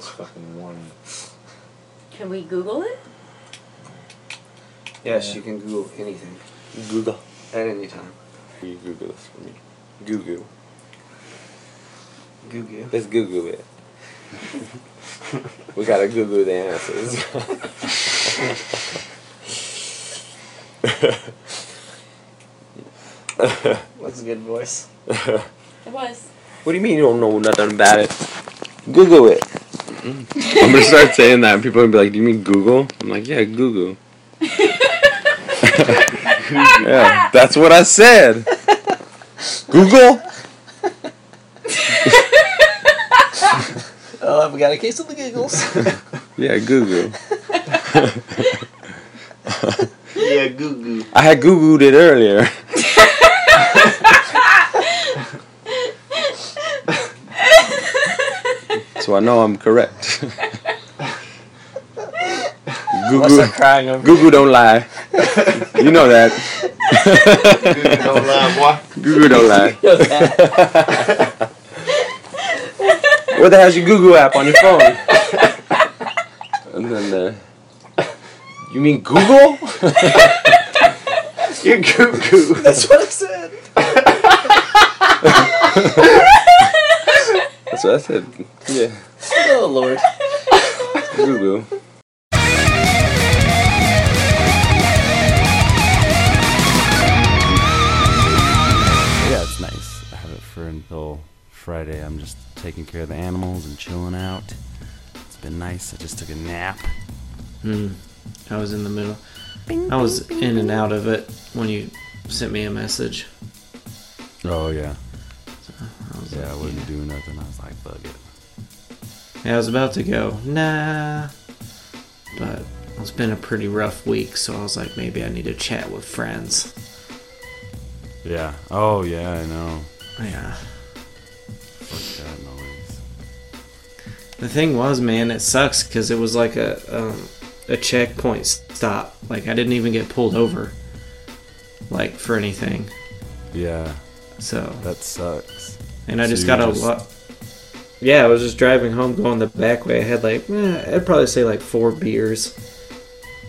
this fucking one. Can we Google it? Yes, Yeah. you can Google anything Google. at any time. You Google this for me. Google. Google. Let's Google it. we gotta Google the answers. That's a good voice. It was. What do you mean you don't know nothing about it? Google it. I'm gonna start saying that, and people are gonna be like, "Do you mean Google?" I'm like, "Yeah, Google." yeah, that's what I said. Google. Oh, we got a case of the giggles. Yeah, Google. yeah, Google. I had Googled it earlier. So I know I'm correct. What's Google, crying over? Google don't lie. You know that. Google don't lie, boy. Google don't lie. what the hell's your Google app on your phone? And then, uh, you mean Google? You're Google. That's what I said. So that's what I said. Yeah, Oh, Lord. Google. Yeah, it's nice. I have it for until Friday. I'm just taking care of the animals and chilling out. It's been nice. I just took a nap. Hmm. I was in the middle. I was in and out of it when you sent me a message. Oh yeah, I was yeah. I like, wasn't doing nothing. I was like, fuck it. Yeah, I was about to go, nah. But it's been a pretty rough week, so I was like, maybe I need to chat with friends. Yeah. Oh yeah, I know. Yeah. Fuck that noise. The thing was, man, it sucks because it was like a um, a checkpoint stop. Like I didn't even get pulled over, like for anything. Yeah, So that sucks. And I So just got a just- lot. Yeah, I was just driving home, going the back way. I had like, eh, I'd probably say like four beers,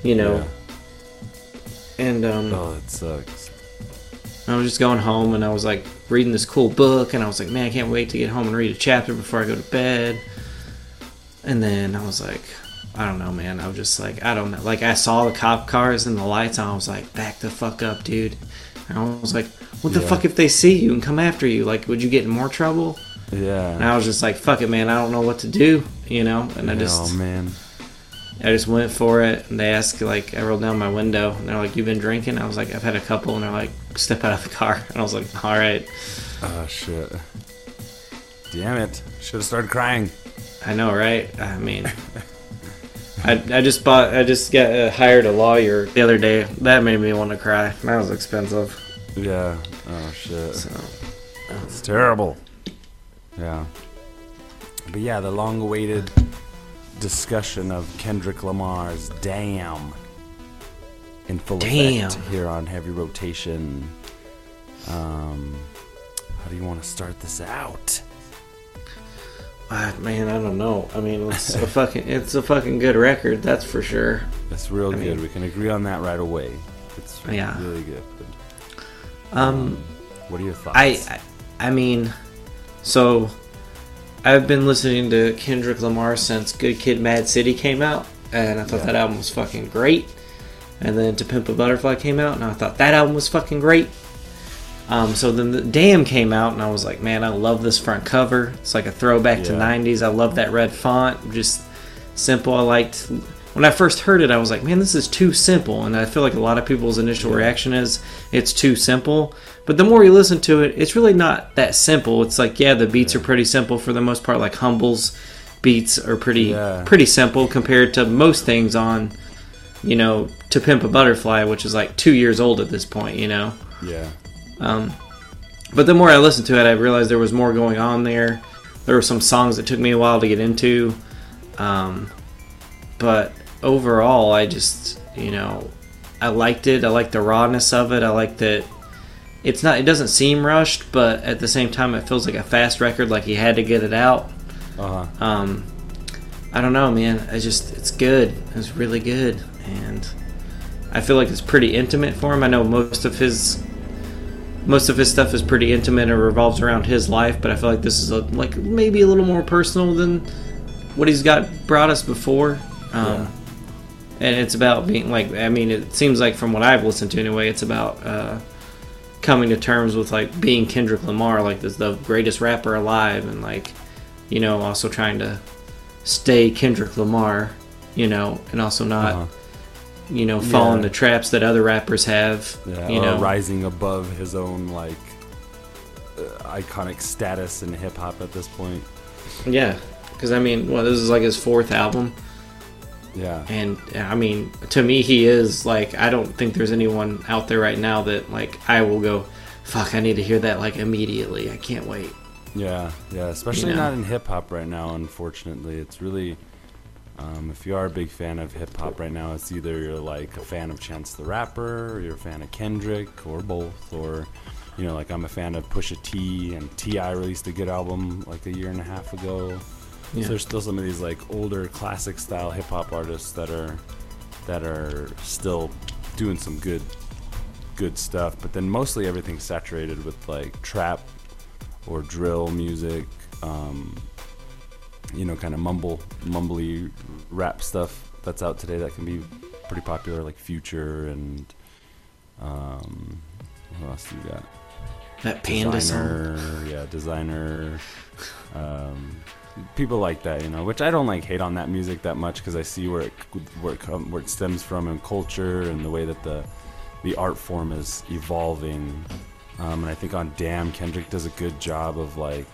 you know. And um, Oh, that sucks. I was just going home and I was like reading this cool book and I was like, man, I can't wait to get home and read a chapter before I go to bed. And then I was like, I don't know, man. I was just like, I don't know. Like I saw the cop cars and the lights on. I was like, back the fuck up, dude. And I was like, what the Yeah. fuck if they see you and come after you? Like, would you get in more trouble? Yeah. And I was just like, fuck it, man. I don't know what to do, you know. And I just, oh man. I just went for it. And they asked, like, I rolled down my window and they're like, "You've been drinking?" I was like, "I've had a couple." And they're like, "Step out of the car." And I was like, "All right." Oh shit. Damn it. Should have started crying. I know, right? I mean, I, I just bought, I just got uh, hired a lawyer the other day. That made me want to cry. That was expensive. Yeah. Oh shit. So, It's terrible. Yeah. But yeah, the long awaited discussion of Kendrick Lamar's Damn in full Damn. effect here on Heavy Rotation. Um, how do you want to start this out? ah, man, I don't know. I mean, it's a fucking, it's a fucking good record. That's for sure. It's real I good. mean- we can agree on that right away. It's Yeah. really good. Um, What are your thoughts? I, I, I mean, so I've been listening to Kendrick Lamar since Good Kid, Mad City came out, and I thought Yeah. that album was fucking great. And then To Pimp a Butterfly came out, and I thought that album was fucking great. Um, so then the Damn came out, and I was like, man, I love this front cover. It's like a throwback to '90s. I love that red font, just simple. I liked when I first heard it, I was like, man, this is too simple. And I feel like a lot of people's initial reaction is it's too simple. But the more you listen to it, it's really not that simple. It's like, yeah, the beats are pretty simple for the most part. Like Humble's beats are pretty Yeah. pretty simple compared to most things on, you know, To Pimp a Butterfly, which is like two years old at this point. You know. yeah. Um, but the more I listened to it, I realized there was more going on there. There were some songs that took me a while to get into. Um, but overall, I just, you know, I liked it. I liked the rawness of it. I like that it's not, it doesn't seem rushed, but at the same time, it feels like a fast record, like he had to get it out. Uh huh. Um, I don't know, man. I just it's good. It's really good, and I feel like it's pretty intimate for him. I know most of his most of his stuff is pretty intimate and revolves around his life, but I feel like this is a, like maybe a little more personal than what he's got brought us before. Um, And it's about being like I mean, it seems like from what I've listened to anyway, it's about uh, coming to terms with like being Kendrick Lamar, like this the greatest rapper alive, and like you know also trying to stay Kendrick Lamar, you know, and also not Uh-huh. you know fall Yeah. into traps that other rappers have. Yeah, you know, rising above his own like uh, iconic status in hip hop at this point. yeah. Because I mean, well, this is like his fourth album, Yeah, and I mean, to me, he is like I don't think there's anyone out there right now that like I will go, fuck, I need to hear that like immediately. I can't wait. yeah, yeah. Especially You know? not in hip hop right now. Unfortunately, it's really. Um, if you are a big fan of hip hop right now, it's either you're like a fan of Chance the Rapper, or you're a fan of Kendrick, or both, or you know, like I'm a fan of Pusha T, and Ti released a good album like a year and a half ago. Yeah. So there's still some of these like older classic style hip hop artists that are that are still doing some good good stuff, but then mostly everything's saturated with like trap or drill music, um, you know, kind of mumble mumbly rap stuff that's out today that can be pretty popular, like Future and um, who else do you got? That panda song. yeah, Desiigner, um, people like that, you know. Which I don't like hate on that music that much because I see where it where it, come, where it stems from in culture and the way that the the art form is evolving. Um, and I think on Damn, Kendrick does a good job of like,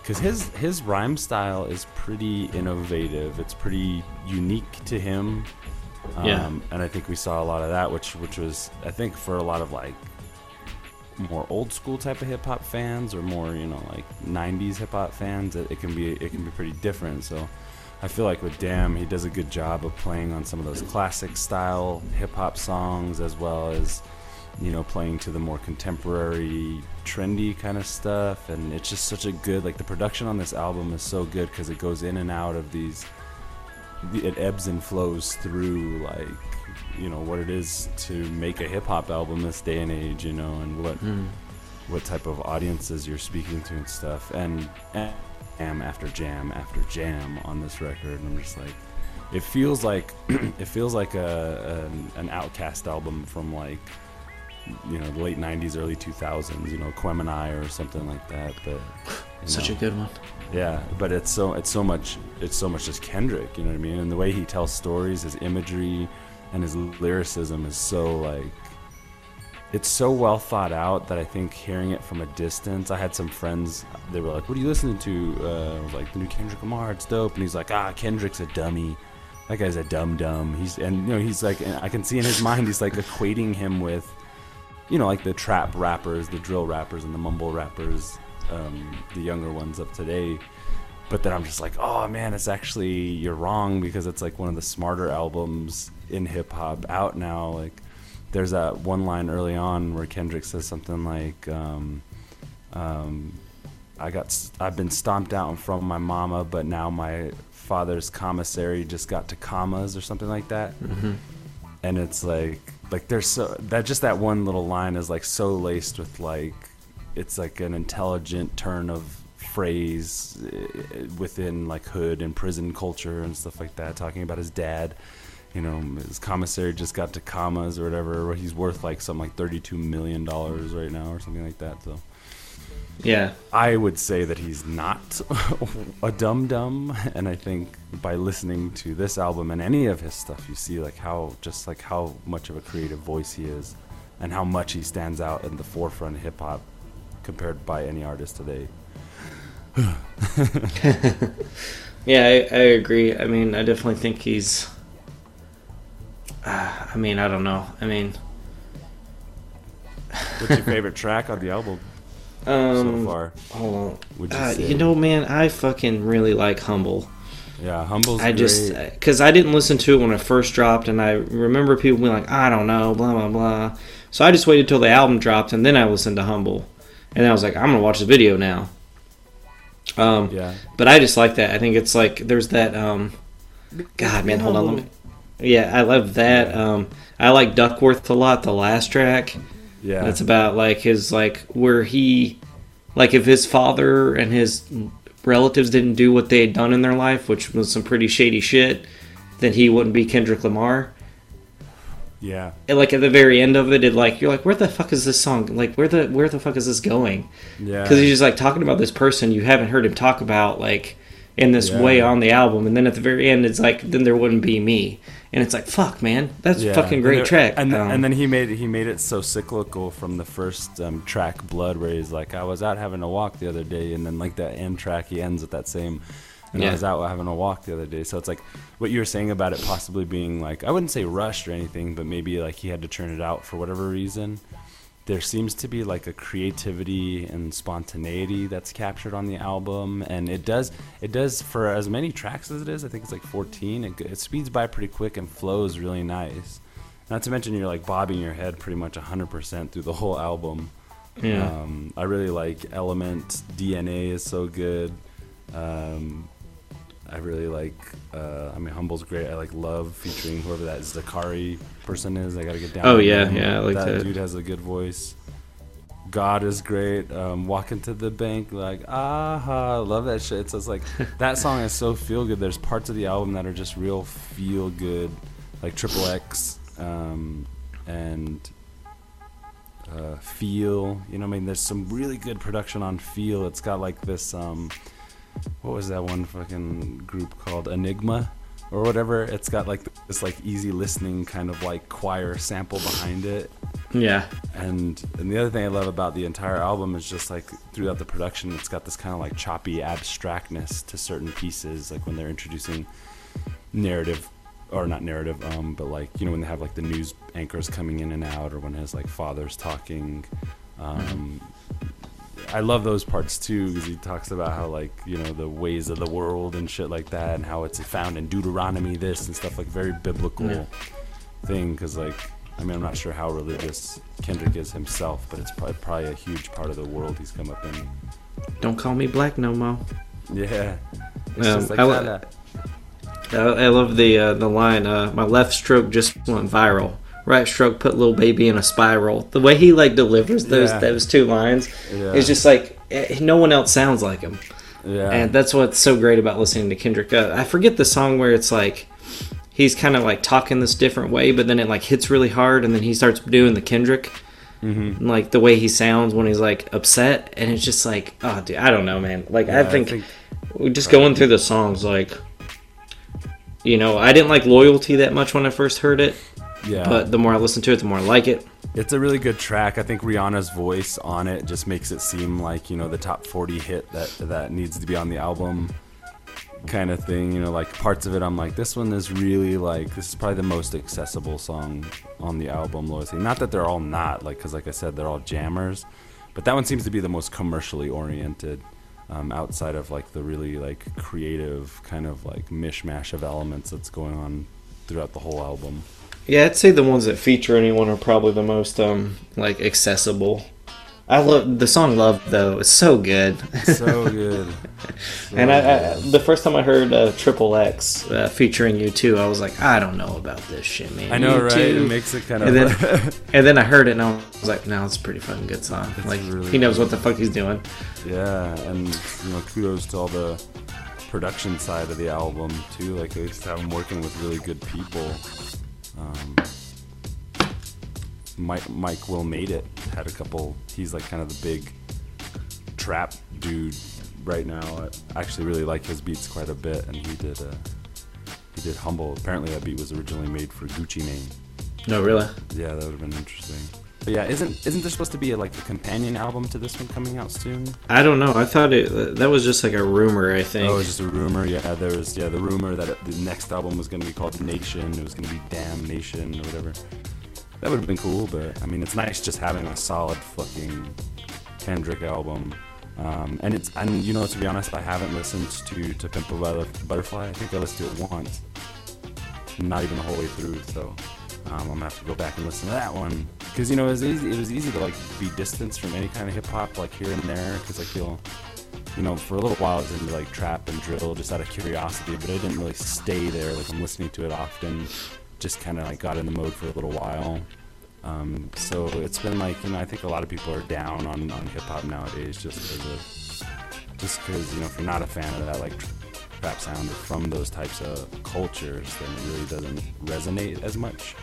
because his his rhyme style is pretty innovative. It's pretty unique to him. Um, Yeah. And I think we saw a lot of that, which which was I think for a lot of like more old school type of hip hop fans or more you know like 90s hip hop fans it, it can be it can be pretty different. So I feel like with Damn he does a good job of playing on some of those classic style hip hop songs as well as you know playing to the more contemporary trendy kind of stuff. And it's just such a good like the production on this album is so good because it goes in and out of these it ebbs and flows through like you know what it is to make a hip hop album this day and age, you know, and what Hmm. what type of audiences you're speaking to and stuff. And, and jam after jam after jam on this record, and I'm just like, it feels like it feels like a an, an OutKast album from like you know the late '90s, early 2000s, you know, Aquemini or something like that. But Such know. a good one. Yeah, but it's so it's so much it's so much just Kendrick, you know what I mean? And the way he tells stories, his imagery and his lyricism is so like it's so well thought out that I think hearing it from a distance, I had some friends. They were like, "What are you listening to?" Uh, I was like, "The new Kendrick Lamar. It's dope." And he's like, "Ah, Kendrick's a dummy. That guy's a dumb dumb." He's and you know he's like, I can see in his mind he's like equating him with, you know, like the trap rappers, the drill rappers, and the mumble rappers, um, the younger ones of today. But then I'm just like, oh man, it's actually you're wrong because it's like one of the smarter albums in hip hop out now. Like, there's that one line early on where Kendrick says something like, um, um, "I got, I've been stomped out from my mama, but now my father's commissary just got to commas or something like that." And it's like, like there's so that just that one little line is like so laced with like, it's like an intelligent turn of phrase uh, within like hood and prison culture and stuff like that talking about his dad you know his commissary just got to commas or whatever he's worth like something like 32 million dollars right now or something like that so Yeah. i would say that he's not a dum dum and i think by listening to this album and any of his stuff you see like how just like how much of a creative voice he is and how much he stands out in the forefront of hip hop compared by any artist today Yeah, I, I agree. I mean, I definitely think he's. Uh, I mean, I don't know. I mean, what's your favorite track on the album um, so far hold on. you Uh, you know, man, I fucking really like Humble. yeah humble's I just because I didn't listen to it when it first dropped, and I remember people being like, "I don't know," blah blah blah. So I just waited till the album dropped, and then I listened to Humble, and I was like, "I'm gonna watch the video now." Um, Yeah. But I just like that. I think it's like there's that. Um, God, man, hold on. Let me. Yeah, I love that. Um, I like Duckworth a lot. The last track. Yeah. that's about like his like where he, like if his father and his relatives didn't do what they had done in their life, which was some pretty shady shit, then he wouldn't be Kendrick Lamar. yeah. And like at the very end of it, it like you're like, where the fuck is this song? Like where the where the fuck is this going? Yeah. because he's just like talking about this person you haven't heard him talk about like in this Yeah. way on the album and then at the very end it's like then there wouldn't be me and it's like fuck man that's a Yeah. fucking And great there- track And, Um, and then he made he made it so cyclical from the first um, track, Blood, where he's like, I was out having a walk the other day, and then like that end track, he ends with that same. And I was out having a walk the other day, so it's like what you were saying about it possibly being like I wouldn't say rushed or anything, but maybe like he had to turn it out for whatever reason. There seems to be like a creativity and spontaneity that's captured on the album, and it does it does for as many tracks as it is. I think it's like 14. It, it speeds by pretty quick and flows really nice. Not to mention you're like bobbing your head pretty much 100% through the whole album. yeah Um, I really like Element. DNA is so good. Um, I really like. Uh, I mean, Humble's great. I like Love featuring whoever that Zacari person is. I gotta get down. Oh, yeah, him. yeah, I like that. dude has a good voice. God is great. Um, walking to the bank, like aha, love that shit. So it's like that song is so feel good. There's parts of the album that are just real feel good, like Triple X um, and uh, Feel. You know, what I mean, there's some really good production on Feel. It's got like this. Um, what was that one fucking group called Enigma or whatever? It's got like this like easy listening kind of like choir sample behind it. yeah And and the other thing I love about the entire album is just like throughout the production, it's got this kind of like choppy abstractness to certain pieces, like when they're introducing narrative or not narrative, um, but like you know when they have like the news anchors coming in and out, or when his like father's talking. Um, I love those parts too because he talks about how like you know the ways of the world and shit like that, and how it's found in Deuteronomy this and stuff like very biblical Yeah. thing. Because like I mean I'm not sure how religious Kendrick is himself, but it's probably, probably a huge part of the world he's come up in. don't call me black no more Yeah, it's Um, just like I kinda- I, I love the uh, the line uh, my left stroke just went viral right stroke put little baby in a spiral the way he like delivers those Yeah. those two lines Yeah. is just like eh, no one else sounds like him yeah, and that's what's so great about listening to Kendrick. Uh, I forget the song where it's like he's kind of like talking this different way, but then it like hits really hard, and then he starts doing the Kendrick, Mhm. like the way he sounds when he's like upset, and it's just like, oh, dude, I don't know, man. Like Yeah, I, I think think- we're just going through the songs, like. You know, I didn't like Loyalty that much when I first heard it, yeah. but the more I listen to it, the more I like it. It's a really good track. I think Rihanna's voice on it just makes it seem like you know the top 40 hit that that needs to be on the album, kind of thing. You know, like parts of it, I'm like, this one is really like this is probably the most accessible song on the album. Loyalty. Not that they're all not, like because like I said, they're all jammers, but that one seems to be the most commercially oriented. Um, outside of like the really like creative kind of like mishmash of elements that's going on throughout the whole album. Yeah, I'd say the ones that feature anyone are probably the most um like accessible. I love the song "Love" though; it's so good. So good. and I, I, the first time I heard uh, Triple X uh, featuring U2, I was like, I don't know about this shit, man. I know, You right? too. It makes it kind of. and then and then I heard it and I was like, no, it's a pretty fucking good song. like really he knows good. what the fuck he's doing. yeah, and you know, kudos to all the production side of the album too. Like they just have him working with really good people. Um, Mike Mike Will made it had a couple. He's like kind of the big trap dude right now. I actually really like his beats quite a bit, and he did. Uh, he did humble. Apparently, that beat was originally made for Gucci Mane. No, really. Yeah, that would have been interesting. But yeah, isn't isn't there supposed to be a, like a companion album to this one coming out soon? I don't know. I thought it that was just like a rumor. I think. Oh, it was just a rumor. Yeah, there was yeah the rumor that it, the next album was going to be called Nation. It was going to be Damn Nation or whatever. That would have been cool, but I mean, it's nice just having a solid fucking Kendrick album. Um, and it's and you know to be honest, I haven't listened to to Pimp a Butter- Butterfly. I think I listened to it once, not even the whole way through. So um, I'm gonna have to go back and listen to that one because you know it was easy. It was easy to like be distanced from any kind of hip hop like here and there because I you'll you know, for a little while I was into like trap and drill just out of curiosity, but I didn't really stay there. Like I'm listening to it often, just kind of like got in the mode for a little while. Um, so it's been like, you know, I think a lot of people are down on, on hip hop nowadays just because just because, you know, if you're not a fan of that like sound from those types of cultures, then it really doesn't resonate as much.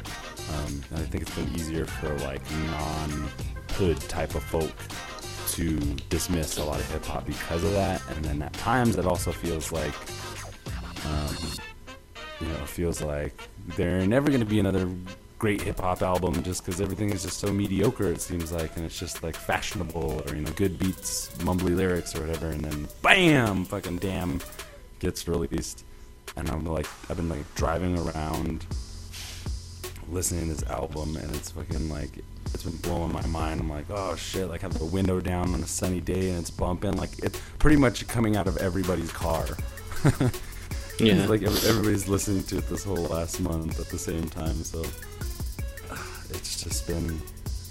Um, and I think it's been easier for like non-hood type of folk to dismiss a lot of hip hop because of that. And then at times it also feels like, um, you know, it feels like there never going to be another great hip hop album just because everything is just so mediocre. It seems like, and it's just like fashionable or you know, good beats, mumbly lyrics or whatever, and then bam, fucking damn, gets released. And I'm like, I've been like driving around listening to this album, and it's fucking like it's been blowing my mind. I'm like, oh shit! Like have the window down on a sunny day and it's bumping. Like it's pretty much coming out of everybody's car. Yeah. like everybody's listening to it this whole last month at the same time. So ah, it's just been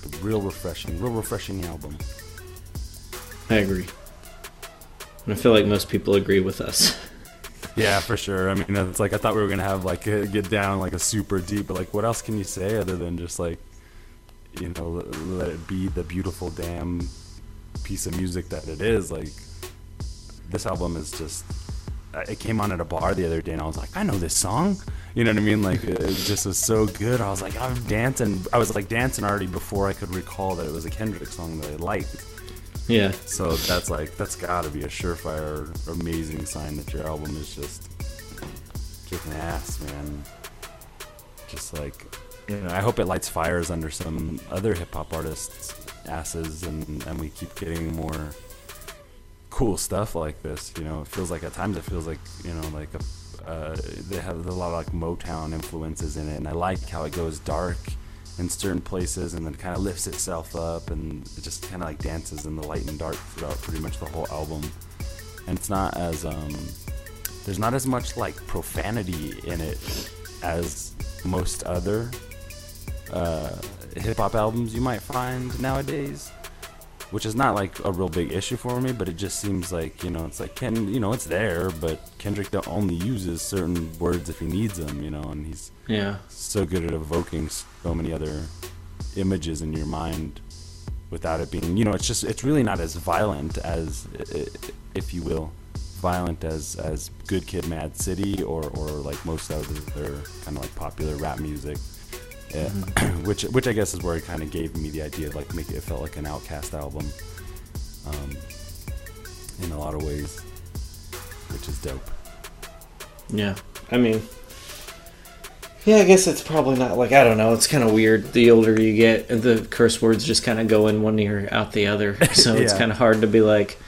a real refreshing, real refreshing album. I agree. And I feel like most people agree with us. Yeah, for sure. I mean, it's like I thought we were gonna have like get down like a super deep, but like, what else can you say other than just like, you know, let, it be the beautiful damn piece of music that it is. Like, this album is just. It came on at a bar the other day, and I was like, I know this song. You know what I mean? Like, it just was so good. I was like, I'm dancing. I was like dancing already before I could recall that it was a Kendrick song that I liked. Yeah. So that's like that's gotta be a surefire, amazing sign that your album is just kicking ass, man. Just like you know, I hope it lights fires under some other hip hop artists' asses, and and we keep getting more cool stuff like this. You know, it feels like at times it feels like you know like a, uh, they have a lot of like Motown influences in it, and I like how it goes dark in certain places and then kind of lifts itself up and it just kind of like dances in the light and dark throughout pretty much the whole album. And it's not as um, there's not as much like profanity in it as most other uh, hip hop albums you might find nowadays which is not like a real big issue for me, but it just seems like you know it's like Ken, you know, it's there, but Kendrick only uses certain words if he needs them, you know, and he's Yeah. so good at evoking so many other images in your mind without it being, you know, it's just it's really not as violent as, if you will, violent as as Good Kid, Mad City, or or like most other kind of like popular rap music. Yeah. which which I guess is where it kind of gave me the idea, of like make it, it felt like an OutKast album, um, in a lot of ways, which is dope. Yeah. I mean, yeah, I guess it's probably not like I don't know. It's kind of weird. The older you get, the curse words just kind of go in one ear out the other. So it's kind of hard to be like,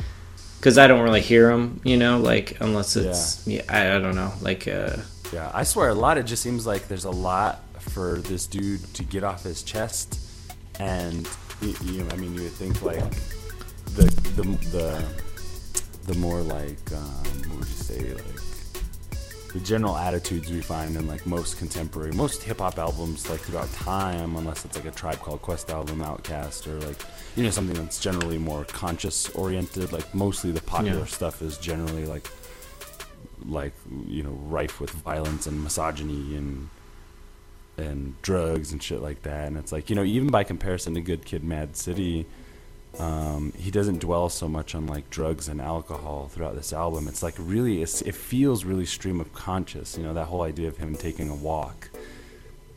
because I don't really hear them, you know, like unless it's yeah. I, I don't know, like uh, Yeah, I swear a lot. It just seems like there's a lot for this dude to get off his chest, and you know, I mean, you would think like the the the the more like um, what would you say like the general attitudes we find in like most contemporary, most hip hop albums, like throughout time, unless it's like a Tribe Called Quest album, OutKast, or like you know something that's generally more conscious oriented. Like mostly the popular Yeah. stuff is generally like like you know rife with violence and misogyny and and drugs and shit like that. And it's like you know even by comparison to Good Kid, Mad City. Um, he doesn't dwell so much on like drugs and alcohol throughout this album. It's like really, it's, it feels really stream of conscious. You know that whole idea of him taking a walk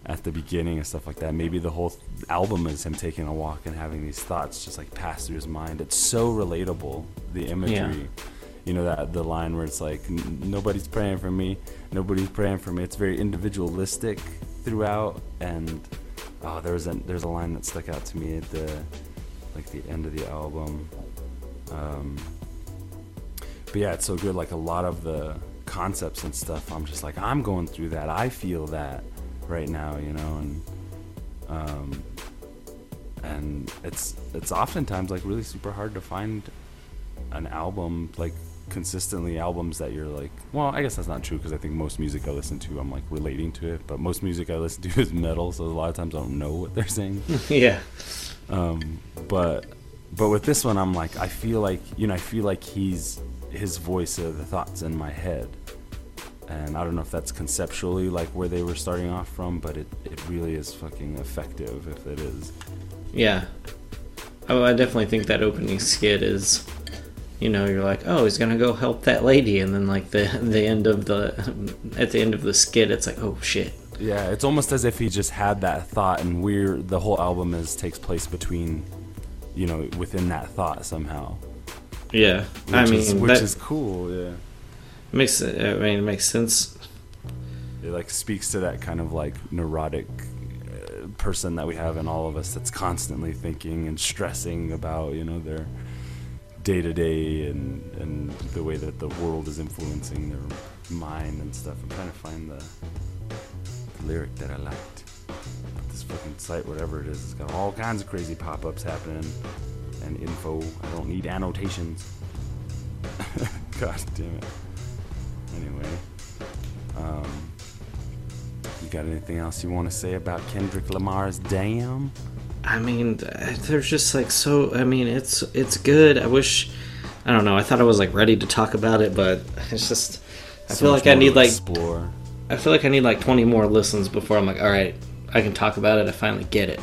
at the beginning and stuff like that. Maybe the whole th- album is him taking a walk and having these thoughts just like pass through his mind. It's so relatable. The imagery, Yeah. you know that the line where it's like nobody's praying for me, nobody's praying for me. It's very individualistic throughout. And oh, there's a there's a line that stuck out to me at the like the end of the album. Um, but yeah, it's so good. Like a lot of the concepts and stuff, I'm just like, I'm going through that. I feel that right now, you know, and um, and it's it's oftentimes like really super hard to find an album like consistently albums that you're like well i guess that's not true because i think most music i listen to i'm like relating to it but most music i listen to is metal so a lot of times i don't know what they're saying yeah, um, but but with this one, I'm like, I feel like you know, I feel like he's his voice are the thoughts in my head, and I don't know if that's conceptually like where they were starting off from, but it it really is fucking effective if it is. Yeah. Oh, I definitely think that opening skit is, you know, you're like, oh, he's gonna go help that lady, and then like the the end of the at the end of the skit, it's like, oh shit. Yeah, it's almost as if he just had that thought, and we're the whole album is takes place between, you know, within that thought somehow. Yeah, Which I mean, is, which is cool. Yeah, makes I mean, it makes sense. it like speaks to that kind of like neurotic uh, person that we have in all of us that's constantly thinking and stressing about you know their day to day and and the way that the world is influencing their mind and stuff. I'm trying to find the, the lyric that I liked. But this fucking site, whatever it is, it's got all kinds of crazy pop-ups happening and info. I don't need annotations. God damn it. Anyway, um, you got anything else you want to say about Kendrick Lamar's "Damn"? I mean, there's just like so. I mean, it's it's good. I wish. I don't know. I thought I was like ready to talk about it, but it's just. I So feel like I need like explore. I feel like I need like 20 more listens before I'm like, all right, I can talk about it. I finally get it.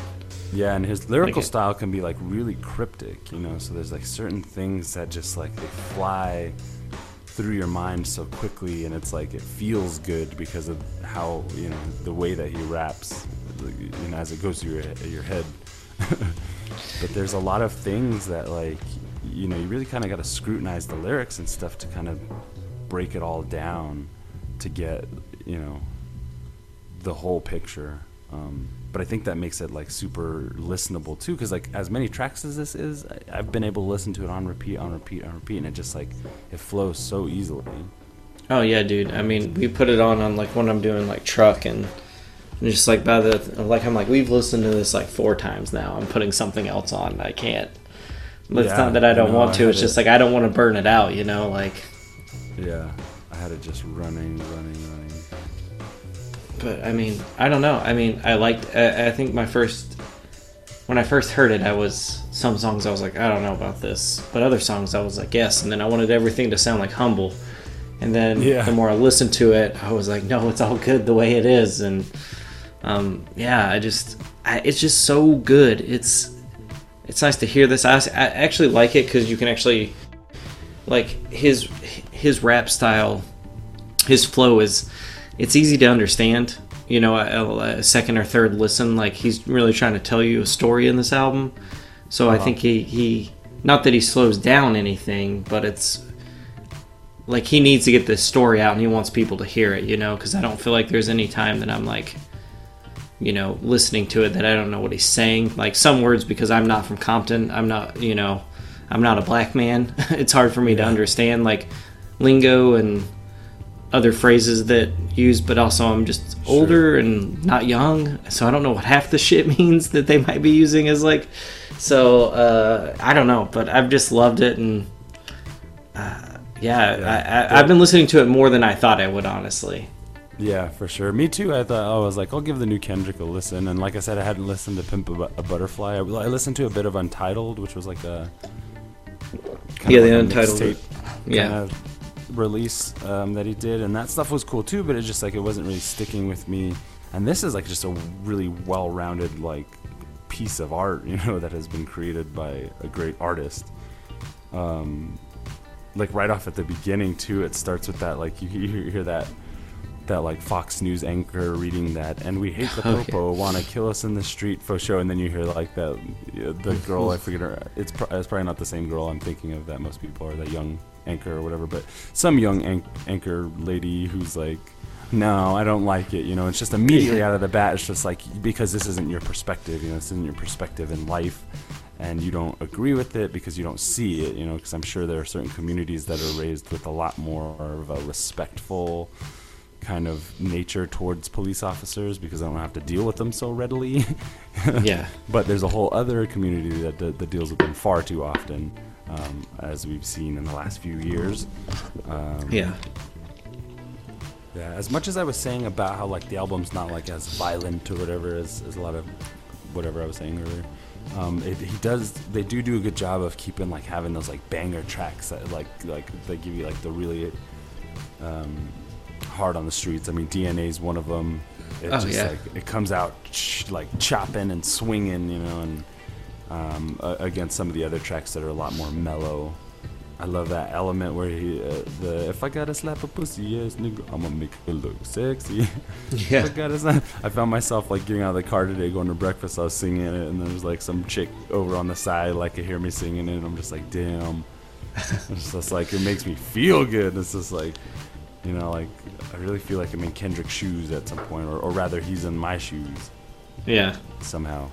Yeah, and his lyrical Like style can be like really cryptic, you know. So there's like certain things that just like they fly through your mind so quickly, and it's like it feels good because of how you know the way that he raps, you know, as it goes through your your head. But there's a lot of things that like you know you really kind of got to scrutinize the lyrics and stuff to kind of break it all down to get you know the whole picture. Um, but I think that makes it like super listenable too, because like as many tracks as this is, I, I've been able to listen to it on repeat, on repeat, on repeat, and it just like it flows so easily. Oh yeah, dude. I mean, we put it on on like when I'm doing like truck and and just like by the like I'm like we've listened to this like four times now. I'm putting something else on. I can't. But it's not that I don't no, want to. It's just it. like I don't want to burn it out. You know, like. Yeah, I had it just running, running, running. But I mean, I don't know. I mean, I liked. I, I think my first, when I first heard it, I was some songs I was like, I don't know about this, but other songs I was like, yes. And then I wanted everything to sound like humble. And then Yeah. the more I listened to it, I was like, no, it's all good the way it is. And um, yeah, I just, I, it's just so good. It's, it's nice to hear this. I, I actually like it because you can actually, like his his rap style, his flow is it's easy to understand. You know, a, a second or third listen, like he's really trying to tell you a story in this album. So I think he he not that he slows down anything, but it's like he needs to get this story out and he wants people to hear it. You know, because I don't feel like there's any time that I'm like, you know, listening to it that I don't know what he's saying. Like some words because I'm not from Compton, I'm not, you know, I'm not a black man. it's hard for me to understand like lingo and other phrases that use, but also I'm just older and not young, so I don't know what half the shit means that they might be using as like. So uh, I don't know, but I've just loved it and. Uh, yeah, Yeah. I, I, I've been listening to it more than I thought I would, honestly. Yeah, for sure. Me too. I thought I was like, I'll give the new Kendrick a listen. And like I said, I hadn't listened to Pimp a, Bu- a Butterfly. I, I listened to a bit of Untitled, which was like a kind Yeah, of the like Untitled- mixtape yeah. kind of release um, that he did, and that stuff was cool too. But it just like it wasn't really sticking with me. And this is like just a really well-rounded like piece of art, you know, that has been created by a great artist. Um, like right off at the beginning too, it starts with that like you, you hear that that like Fox News anchor reading that, and we hate the Okay. popo, want to kill us in the street for show, and then you hear like that the girl I forget her. It's, pro- it's probably not the same girl I'm thinking of that most people are that young anchor or whatever, but some young an- anchor lady who's like. No, I don't like it. You know, it's just immediately out of the bat. It's just like because this isn't your perspective. You know, this isn't your perspective in life, and you don't agree with it because you don't see it. You know, because I'm sure there are certain communities that are raised with a lot more of a respectful kind of nature towards police officers because I don't have to deal with them so readily. Yeah. but there's a whole other community that, that, that deals with them far too often, um, as we've seen in the last few years. Um, Yeah. yeah, as much as I was saying about how like the album's not like as violent or whatever as, as a lot of whatever I was saying earlier, um, it, he does. They do do a good job of keeping like having those like banger tracks that like like they give you like the really um, hard on the streets. I mean, DNA is one of them. It Oh, just yeah. like it comes out ch- like chopping and swinging, you know, and um, a- against some of the other tracks that are a lot more mellow. I love that element where he, uh, the if I gotta slap a pussy, yes, nigga, I'm gonna make it look sexy. Yeah. I gotta slap. I found myself like getting out of the car today, going to breakfast. I was singing it, and there was like some chick over on the side, like could hear me singing it, and I'm just like, damn. it's just like it makes me feel good. It's just like, you know, like I really feel like I'm in Kendrick's shoes at some point, or, or rather, he's in my shoes Yeah. somehow.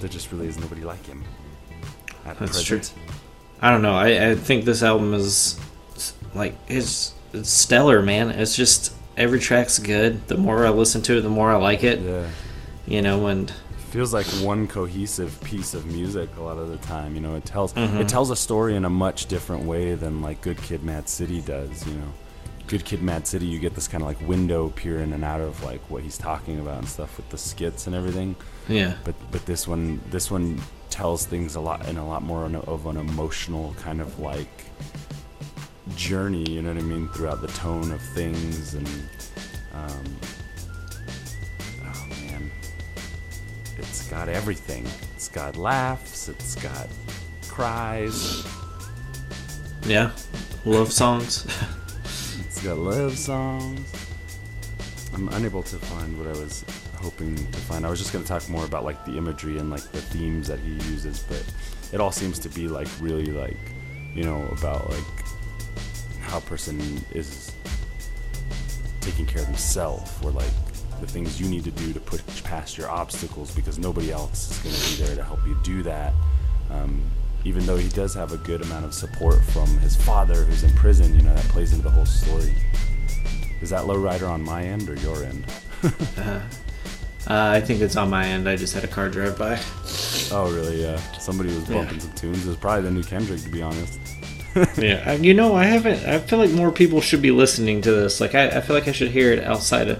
There just really is nobody like him. At That's present. I don't know. I, I think this album is like it's, it's stellar, man. It's just every track's good. The more I listen to it, the more I like it. Yeah. You know, and feels like one cohesive piece of music a lot of the time. You know, it tells Mhm. it tells a story in a much different way than like Good Kid, Mad City does. You know, Good Kid, Mad City, you get this kind of like window peer in and out of like what he's talking about and stuff with the skits and everything. yeah, But but this one this one tells things a lot in a lot more of an emotional kind of like journey. You know what I mean throughout the tone of things and. Um, it's got everything. It's got laughs. It's got cries. yeah, love songs. It's got love songs. I'm unable to find what I was hoping to find. I was just going to talk more about like the imagery and like the themes that he uses, but it all seems to be like really like, you know, about like how a person is taking care of themselves or like the things you need to do to push past your obstacles because nobody else is going to be there to help you do that. Um, even though he does have a good amount of support from his father who's in prison, you know, that plays into the whole story. Is that lowrider on my end or your end? Uh, I think it's on my end. I just had a car drive by. Oh, really? Yeah. Somebody was Yeah. bumping some tunes. It was probably the new Kendrick, to be honest. yeah, you know, I haven't. I feel like more people should be listening to this. Like, I, I feel like I should hear it outside of,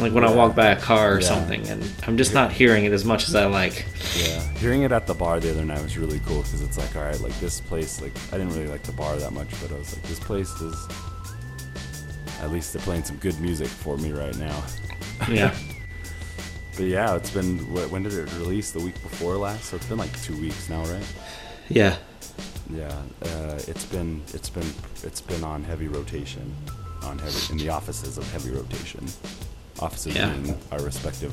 like when I walk by a car or Yeah. something, and I'm just not hearing it as much as I like. Yeah. Hearing it at the bar the other night was really cool because it's like, all right, like this place, like I didn't really like the bar that much, but I was like, this place is. At least they're playing some good music for me right now. Yeah, But yeah, it's been. When did it release? The week before last, so it's been like two weeks now, right? yeah, Yeah, uh, it's been it's been it's been on heavy rotation, on heavy in the offices of heavy rotation, offices Yeah. being our respective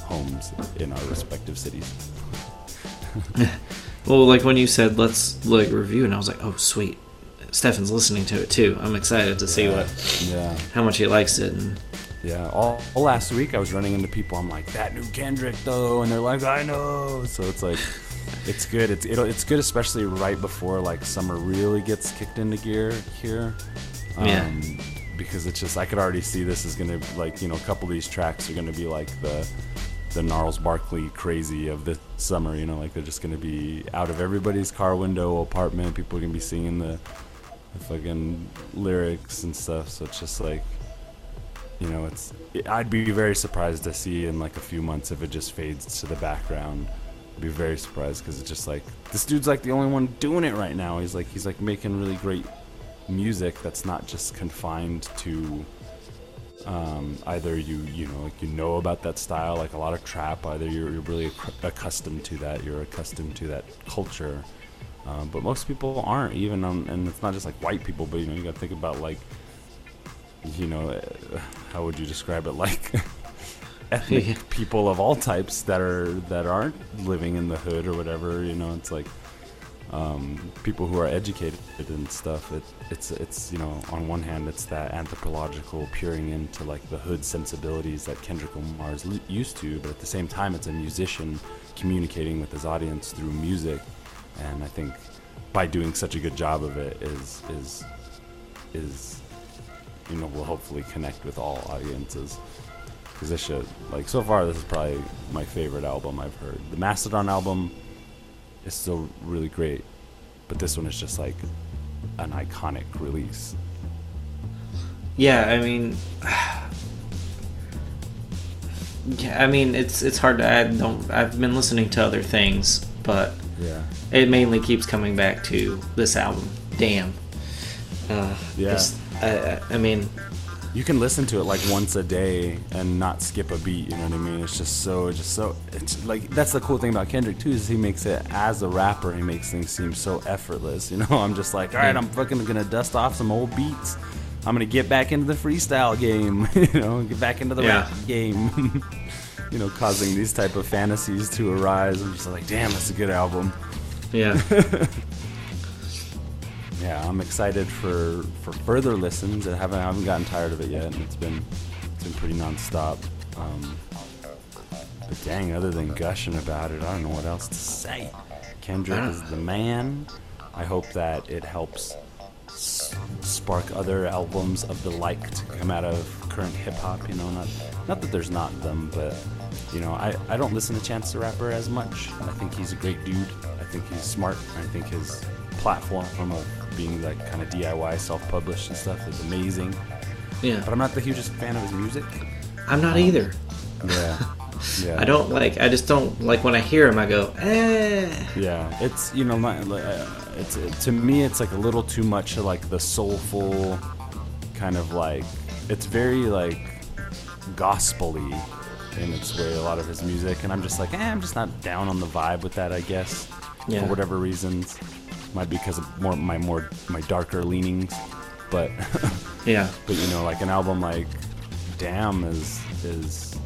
homes in our respective cities. Well, like when you said let's like review, and I was like, oh sweet, Stephen's listening to it too. I'm excited to see what Yeah, how much he likes it. And yeah. All, all last week I was running into people. I'm like that new Kendrick though, and they're like I know. So it's like. It's good. It's it'll, it's good, especially right before like summer really gets kicked into gear here. Um, Yeah. Because it's just I could already see this is gonna like you know a couple of these tracks are gonna be like the the Gnarls Barkley crazy of the summer. You know, like they're just gonna be out of everybody's car window apartment. People are gonna be singing the, the fucking lyrics and stuff. So it's just like, you know, it's. I'd be very surprised to see in like a few months if it just fades to the background. I'd be very surprised because it's just like this dude's like the only one doing it right now. He's like he's like making really great music that's not just confined to um, either you you know like you know about that style like a lot of trap either you're, you're really acc- accustomed to that you're accustomed to that culture. Um, but most people aren't even on, and it's not just like white people but you know you gotta think about like you know how would you describe it? Like ethnic people of all types that are that aren't living in the hood or whatever you know? It's like um, people who are educated and stuff. It, it's it's you know on one hand it's that anthropological peering into like the hood sensibilities that Kendrick Lamar is l- used to, but at the same time it's a musician communicating with his audience through music, and I think by doing such a good job of it is is is you know will hopefully connect with all audiences. Because this shit, like so far, this is probably my favorite album I've heard. The Mastodon album is still really great, but this one is just like an iconic release. yeah, I mean, yeah, I mean, it's it's hard to. I don't. I've been listening to other things, but Yeah. it mainly keeps coming back to this album. Damn. Uh, Yeah. I- I mean, You can listen to it like once a day and not skip a beat. You know what I mean? It's just so, just so. It's like that's the cool thing about Kendrick too is he makes it as a rapper. He makes things seem so effortless. You know, I'm just like, all right, I'm fucking gonna dust off some old beats. I'm gonna get back into the freestyle game. you know, get back into the Yeah. rap game. you know, causing these type of fantasies to arise. I'm just like, damn, that's a good album. yeah, Yeah, I'm excited for for further listens. I haven't I haven't gotten tired of it yet, and it's been it's been pretty nonstop. Um, but dang, other than gushing about it, I don't know what else to say. Kendrick is the man. I hope that it helps spark other albums of the like to come out of current hip hop. You know, not not that there's not them, but you know, I, I don't listen to Chance the Rapper as much. I think he's a great dude. I think he's smart. I think his platform of being like kind of DIY, self-published and stuff is amazing. yeah. But I'm not the hugest fan of his music. I'm not either. Yeah. Yeah. I don't like. I just don't like when I hear him. I go, eh. Yeah, it's you know, my, uh, it's it, to me, it's like a little too much of like the soulful kind of like. It's very like gospely in its way. A lot of his music, and I'm just like, eh, I'm just not down on the vibe with that. I guess Yeah. for whatever reasons, might be because of more my more my darker leanings, but Yeah, but you know, like an album like Damn is is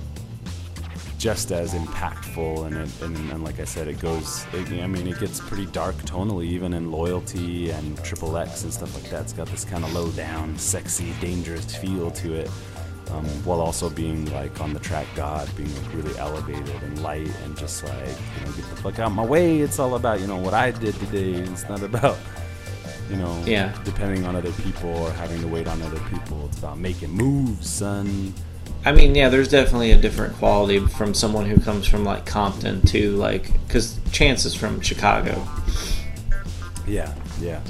just as impactful, and it, and, and like I said, it goes. It, I mean, it gets pretty dark tonally, even in Loyalty and Triple X and stuff like that. It's got this kind of low down, sexy, dangerous feel to it, um, while also being like on the track God, being like really elevated and light, and just like you know, get the fuck out my way. It's all about you know what I did today. It's not about you know, Yeah. depending on other people or having to wait on other people. It's about making moves, son. I mean, yeah. There's definitely a different quality from someone who comes from like Compton to like, because Chance is from Chicago, Yeah, yeah.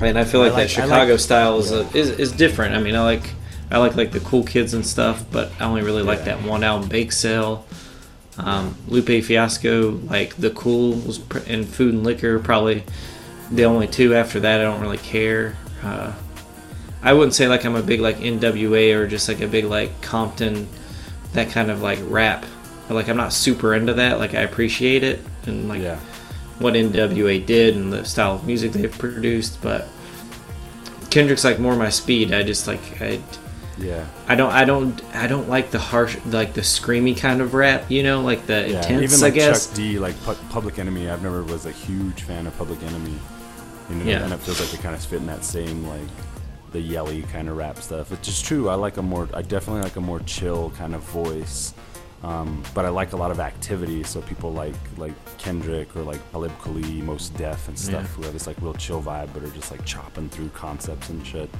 and I feel I like, like- that Chicago like- style is, yeah. a, is is different. I mean, I like I like like the cool kids and stuff, but I only really like Yeah. that one album, Bake Sale. Um, Lupe Fiasco, like the cool was pr- and Food and Liquor, probably the only two. After that, I don't really care. Uh, I wouldn't say like I'm a big like NWA or just like a big like Compton, that kind of like rap. But, like I'm not super into that. Like I appreciate it and like yeah. what NWA did and the style of music they've produced, but Kendrick's like more my speed. I just like I Yeah. I don't I don't I don't like the harsh like the screamy kind of rap, you know, like the Yeah. intense Even like I guess. Chuck D, like Pu- Public Enemy, I've never was a huge fan of Public Enemy. You know, Yeah. and it feels like they kind of fit in that same like the yelly kind of rap stuff. It's just true. I like a more, I definitely like a more chill kind of voice. Um, but I like a lot of activity, so people like like Kendrick or like Talib Kweli, Mos Def and stuff, Yeah. who have this like real chill vibe, but are just like chopping through concepts and shit.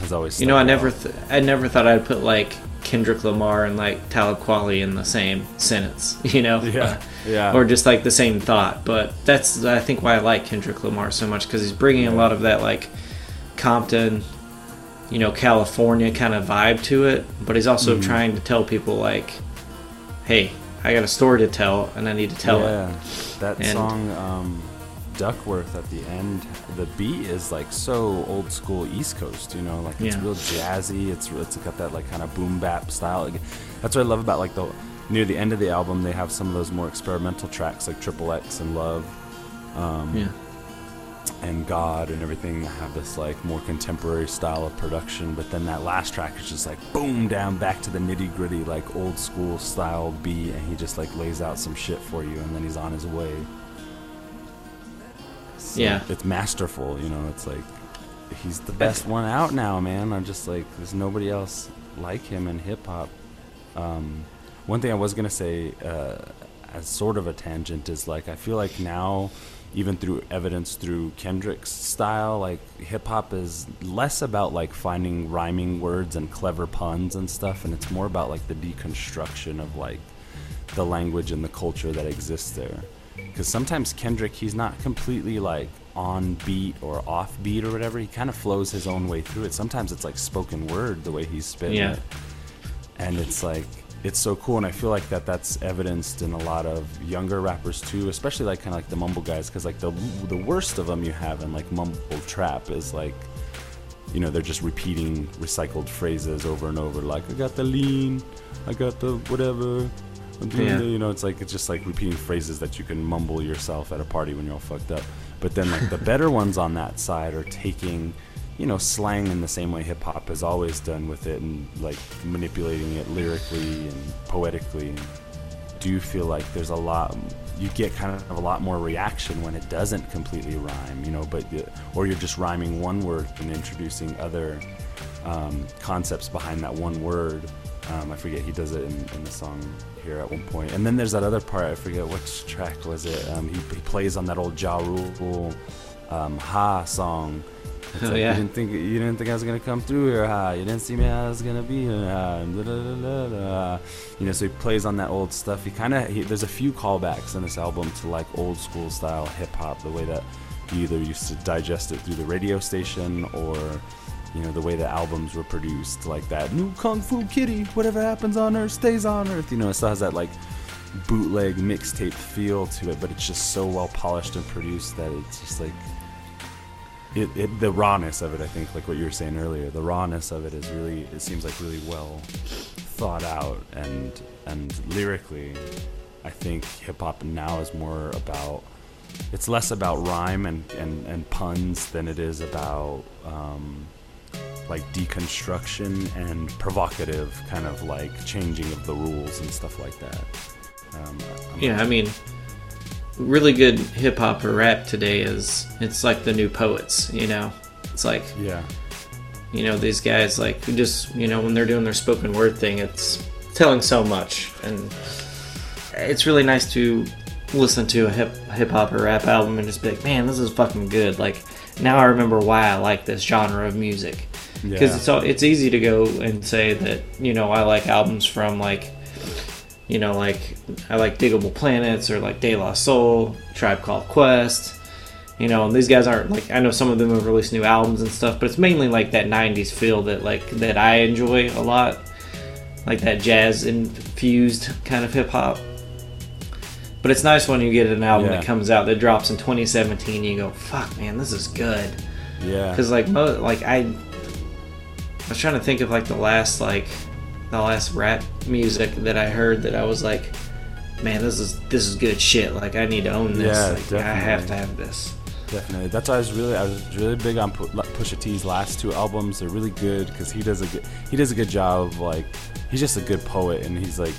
Has always You know, I never th- I never thought I'd put like Kendrick Lamar and like Talib Kweli in the same sentence, you know. Yeah, yeah. Or just like the same thought, but that's I think why I like Kendrick Lamar so much because he's bringing a lot of that like Compton, you know, California kind of vibe to it, but he's also Mm-hmm. trying to tell people like, hey, I got a story to tell and I need to tell yeah, it. that And- song um, Duckworth at the end, the beat is like so old school East Coast, you know, like it's Yeah. real jazzy. It's it's got that like kind of boom bap style. Like, that's what I love about like the near the end of the album, they have some of those more experimental tracks like Triple X and Love um, Yeah. and God and everything that have this like more contemporary style of production. But then that last track is just like boom down back to the nitty gritty like old school style beat, and he just like lays out some shit for you, and then he's on his way. So Yeah. it's masterful. You know, it's like he's the best one out now, man. I'm just like there's nobody else like him in hip hop. Um, one thing I was gonna say, uh, as sort of a tangent, is like I feel like now, even through evidence through Kendrick's style, like hip hop is less about like finding rhyming words and clever puns and stuff, and it's more about like the deconstruction of like the language and the culture that exists there. Because sometimes Kendrick, he's not completely like on beat or off beat or whatever. He kind of flows his own way through it. Sometimes it's like spoken word the way he's spitting Yeah. it and it's like it's so cool, and I feel like that that's evidenced in a lot of younger rappers too, especially like kind of like the mumble guys, because like the the worst of them you have in like mumble trap is like, you know, they're just repeating recycled phrases over and over, like I got the lean, I got the whatever. Yeah. you know, it's like it's just like repeating phrases that you can mumble yourself at a party when you're all fucked up. But then like the better ones on that side are taking, you know, slang in the same way hip hop has always done with it and like manipulating it lyrically and poetically. Do you feel like there's a lot you get kind of a lot more reaction when it doesn't completely rhyme, you know, but or you're just rhyming one word and introducing other um, concepts behind that one word. Um, I forget he does it in, in the song here at one point. And then there's that other part. I forget which track was it. Um, he, he plays on that old Ja Rule um, Ha song. It's Oh, like, yeah. You didn't think you didn't think I was gonna come through here, ha? You didn't see me, I was gonna be here, ha? Da, da, da, da, da. You know, so he plays on that old stuff. He kind of there's a few callbacks in this album to like old school style hip hop, the way that he either used to digest it through the radio station or you know the way the albums were produced like that new Kung Fu Kenny whatever happens on earth stays on earth you know it still has that like bootleg mixtape feel to it but it's just so well polished and produced that it's just like it, it the rawness of it i think like what you were saying earlier the rawness of it is really it seems like really well thought out and and lyrically i think hip-hop now is more about it's less about rhyme and, and, and puns than it is about um, like deconstruction and provocative kind of like changing of the rules and stuff like that. Um, Yeah, I mean, really good hip hop or rap today is it's like the new poets. You know, it's like yeah, you know these guys like just you know when they're doing their spoken word thing, it's telling so much, and it's really nice to listen to a hip hip hop or rap album and just be like, man, this is fucking good. Like now I remember why I like this genre of music because yeah. it's all, it's easy to go and say that you know I like albums from like you know like I like Diggable Planets or like De La Soul, Tribe Called Quest. You know, and these guys aren't like I know some of them have released new albums and stuff, but it's mainly like that '90s feel that like that I enjoy a lot, like that jazz infused kind of hip hop. But it's nice when you get an album Yeah. that comes out that drops in 2017. and You go, "Fuck, man, this is good." yeah. Because like mo- like I, I was trying to think of like the last like the last rap music that I heard that I was like, man, this is this is good shit. Like I need to own this. Yeah, like, I have to have this. Definitely. That's why I was really I was really big on Pu- Pusha T's last two albums. They're really good because he does a good he does a good job of like he's just a good poet and he's like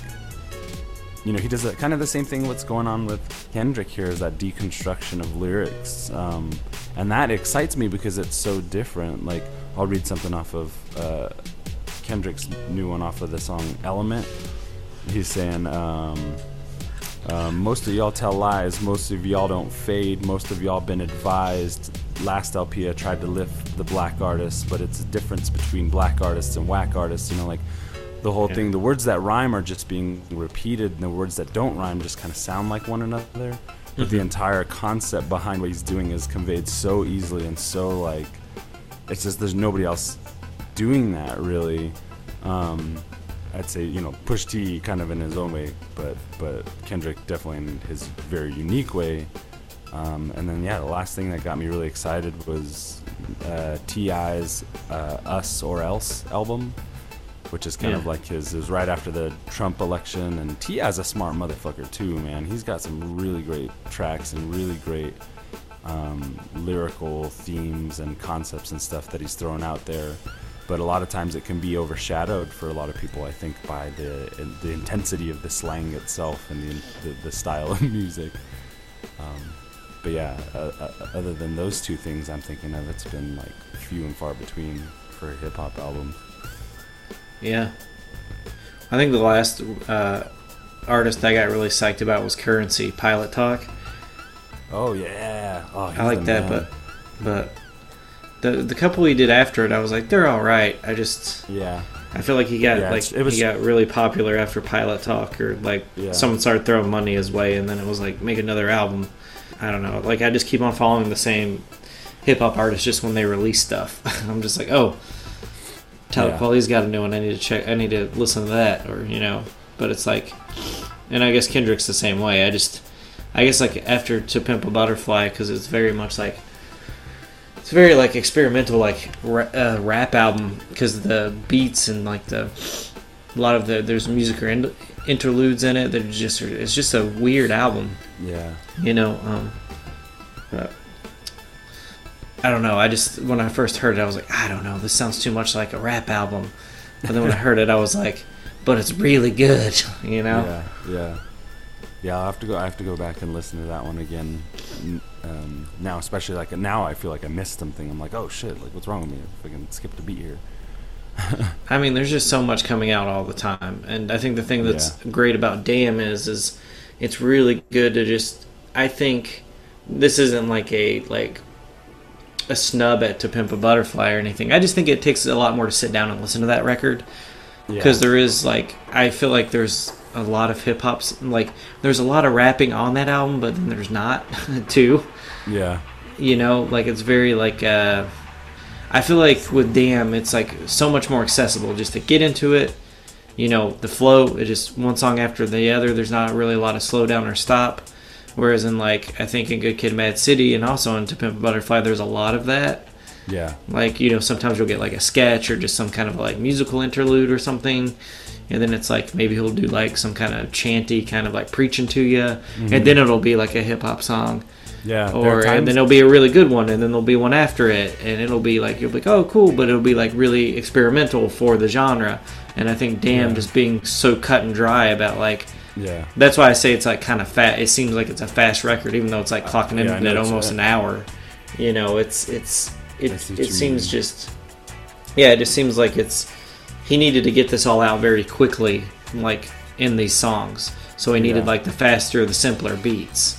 you know he does a, kind of the same thing what's going on with Kendrick here is that deconstruction of lyrics um, and that excites me because it's so different. Like I'll read something off of uh, Kendrick's new one off of the song Element. He's saying. Um, um, most of y'all tell lies. Most of y'all don't fade. Most of y'all been advised. Last LP I tried to lift the black artists, but it's a difference between black artists and whack artists. You know, like the whole Yeah. thing. The words that rhyme are just being repeated, and the words that don't rhyme just kind of sound like one another. But the entire concept behind what he's doing is conveyed so easily and so like it's just there's nobody else doing that really. Um, I'd say you know Push T kind of in his own way, but but Kendrick definitely in his very unique way. Um, and then yeah, the last thing that got me really excited was uh, T.I.'s uh, "Us or Else" album, which is kind of like his. It was right after the Trump election, and T.I.'s a smart motherfucker too, man. He's got some really great tracks and really great um, lyrical themes and concepts and stuff that he's thrown out there. But a lot of times it can be overshadowed for a lot of people, I think, by the the intensity of the slang itself and the the, the style of music. Um, but yeah, uh, uh, other than those two things, I'm thinking of, it's been like few and far between for a hip hop albums. Yeah. I think the last uh, artist I got really psyched about was Currency Pilot Talk. Oh yeah, oh, I like that, man. but but the the couple he did after it, I was like, they're all right. I just yeah, I feel like he got Yeah, like it was- he got really popular after Pilot Talk, or like Yeah. someone started throwing money his way, and then it was like make another album. I don't know. Like I just keep on following the same hip hop artists just when they release stuff. I'm just like, oh, Talib Yeah. Kweli's got a new one. I need to check. I need to listen to that, or you know, but it's like, and I guess Kendrick's the same way. I just, I guess like after To Pimp a Butterfly, because it's very much like, it's very like experimental, like ra- uh, rap album, because the beats and like the, a lot of the there's music or in- interludes in it that just it's just a weird album, Yeah. you know. Um, but I don't know. I just when I first heard it, I was like, I don't know. This sounds too much like a rap album. But then when I heard it, I was like, but it's really good, you know. Yeah, yeah, yeah. I'll have to go. I have to go back and listen to that one again. Um, now, especially like now, I feel like I missed something. I'm like, oh shit! Like, what's wrong with me? If I can skip a beat here. I mean, there's just so much coming out all the time, and I think the thing that's great about Damn is, is it's really good to just. I think this isn't like a like a snub at To Pimp a Butterfly or anything. I just think it takes a lot more to sit down and listen to that record because there is like I feel like there's a lot of hip hops like there's a lot of rapping on that album, but then there's not too. yeah, You know, like it's very like uh I feel like with Damn it's like so much more accessible just to get into it. You know, the flow, it just one song after the other, there's not really a lot of slow down or stop. Whereas in like I think in Good Kid Mad City and also in To Pimp a Butterfly there's a lot of that. yeah, Like, you know, sometimes you'll get like a sketch or just some kind of like musical interlude or something. And then it's like maybe he'll do like some kind of chanty kind of like preaching to you. And mm-hmm. then it'll be like a hip hop song. yeah. Or and then it'll be a really good one and then there'll be one after it and it'll be like you'll be like, Oh cool, but it'll be like really experimental for the genre. And I think Damn Yeah. just being so cut and dry about like yeah, that's why I say it's like kind of fat. It seems like it's a fast record, even though it's like uh, clocking in Yeah, I know at almost an hour. You know, it's it's it. I see what It seems mean. just yeah. It just seems like it's he needed to get this all out very quickly, like in these songs. So he needed Yeah. like the faster, the simpler beats.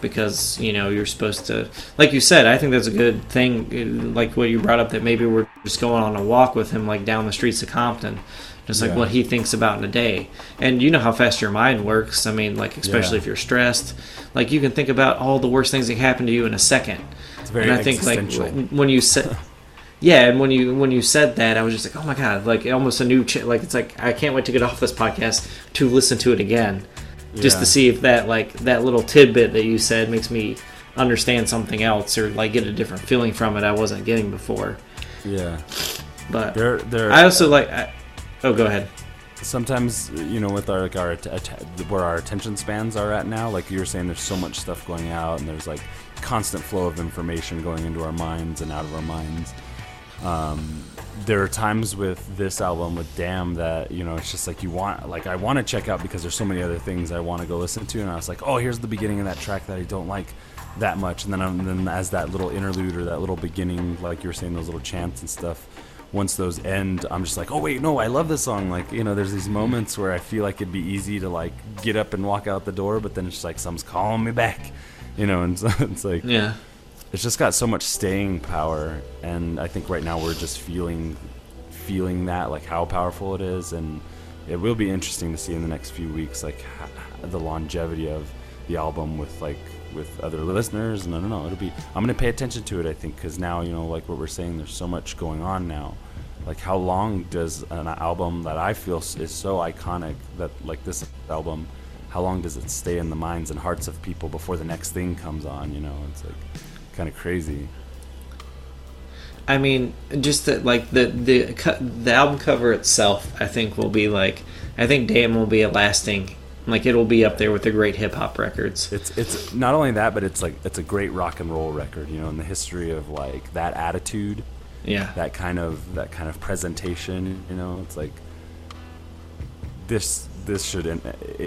Because you know you're supposed to, like you said, I think that's a good thing. Uh, like what you brought up, that maybe we're just going on a walk with him, like down the streets of Compton, just like Yeah. what he thinks about in a day. And you know how fast your mind works. I mean, like especially Yeah. if you're stressed, like you can think about all the worst things that happen to you in a second. it's very and I think like when you said, yeah, and when you when you said that, I was just like, oh my god, like almost a new ch- like it's like I can't wait to get off this podcast to listen to it again, just Yeah. to see if that like that little tidbit that you said makes me understand something else or like get a different feeling from it I wasn't getting before. yeah, But there, there. I also like. I, oh, go ahead. sometimes you know with our like our where our attention spans are at now like you were saying there's so much stuff going out and there's like constant flow of information going into our minds and out of our minds um, there are times with this album with damn that you know it's just like you want like i want to check out because there's so many other things i want to go listen to and i was like oh here's the beginning of that track that i don't like that much and then, um, then as that little interlude or that little beginning like you were saying those little chants and stuff once those end, I'm just like, oh wait, no, I love this song. Like, you know, there's these moments where I feel like it'd be easy to like get up and walk out the door, but then it's just like someone's calling me back, you know, and so it's like Yeah. It's just got so much staying power, and I think right now we're just feeling feeling that like how powerful it is, and it will be interesting to see in the next few weeks like the longevity of the album with like with other listeners and I don't know it'll be I'm gonna pay attention to it I think because now you know like what we're saying there's so much going on now. Like how long does an album that I feel is so iconic that like this album how long does it stay in the minds and hearts of people before the next thing comes on you know? It's like kind of crazy I mean, just that, like the the the album cover itself, I think will be like, I think "Damn" will be a lasting, like it will be up there with the great hip hop records. it's it's not only that but it's like it's a great rock and roll record you know in the history of like that attitude Yeah, that kind of that kind of presentation you know it's like this this should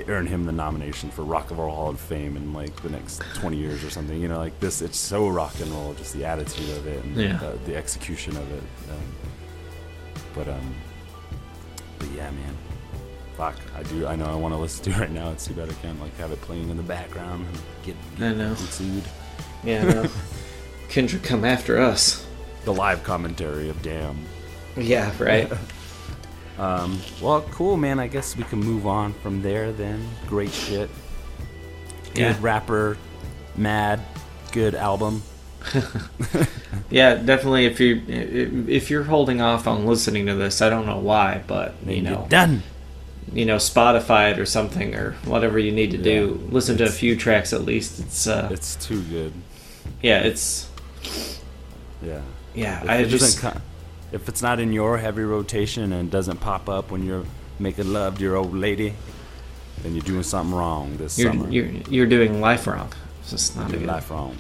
earn him the nomination for rock and roll hall of fame in like the next 20 years or something you know like this it's so rock and roll just the attitude of it and Yeah. the, the execution of it um, but um but yeah man fuck i do i know i want to listen to it right now it's too bad i can't like have it playing in the background and get, I know. sued yeah. No. Kendrick, come after us. the live commentary of damn Yeah, right. Um, well, cool, man. I guess we can move on from there then. Great shit. Good Yeah. rapper, mad, good album. yeah, definitely. If you if you're holding off on listening to this, I don't know why, but you know, done. you know, Spotify it or something or whatever you need to do. Yeah. Listen to a few tracks at least. It's uh, It's too good. yeah, it's Yeah. yeah. If I it just doesn't if it's not in your heavy rotation and doesn't pop up when you're making love to your old lady, then you're doing something wrong this you're, summer. you're you're doing life wrong. It's just not Doing life wrong.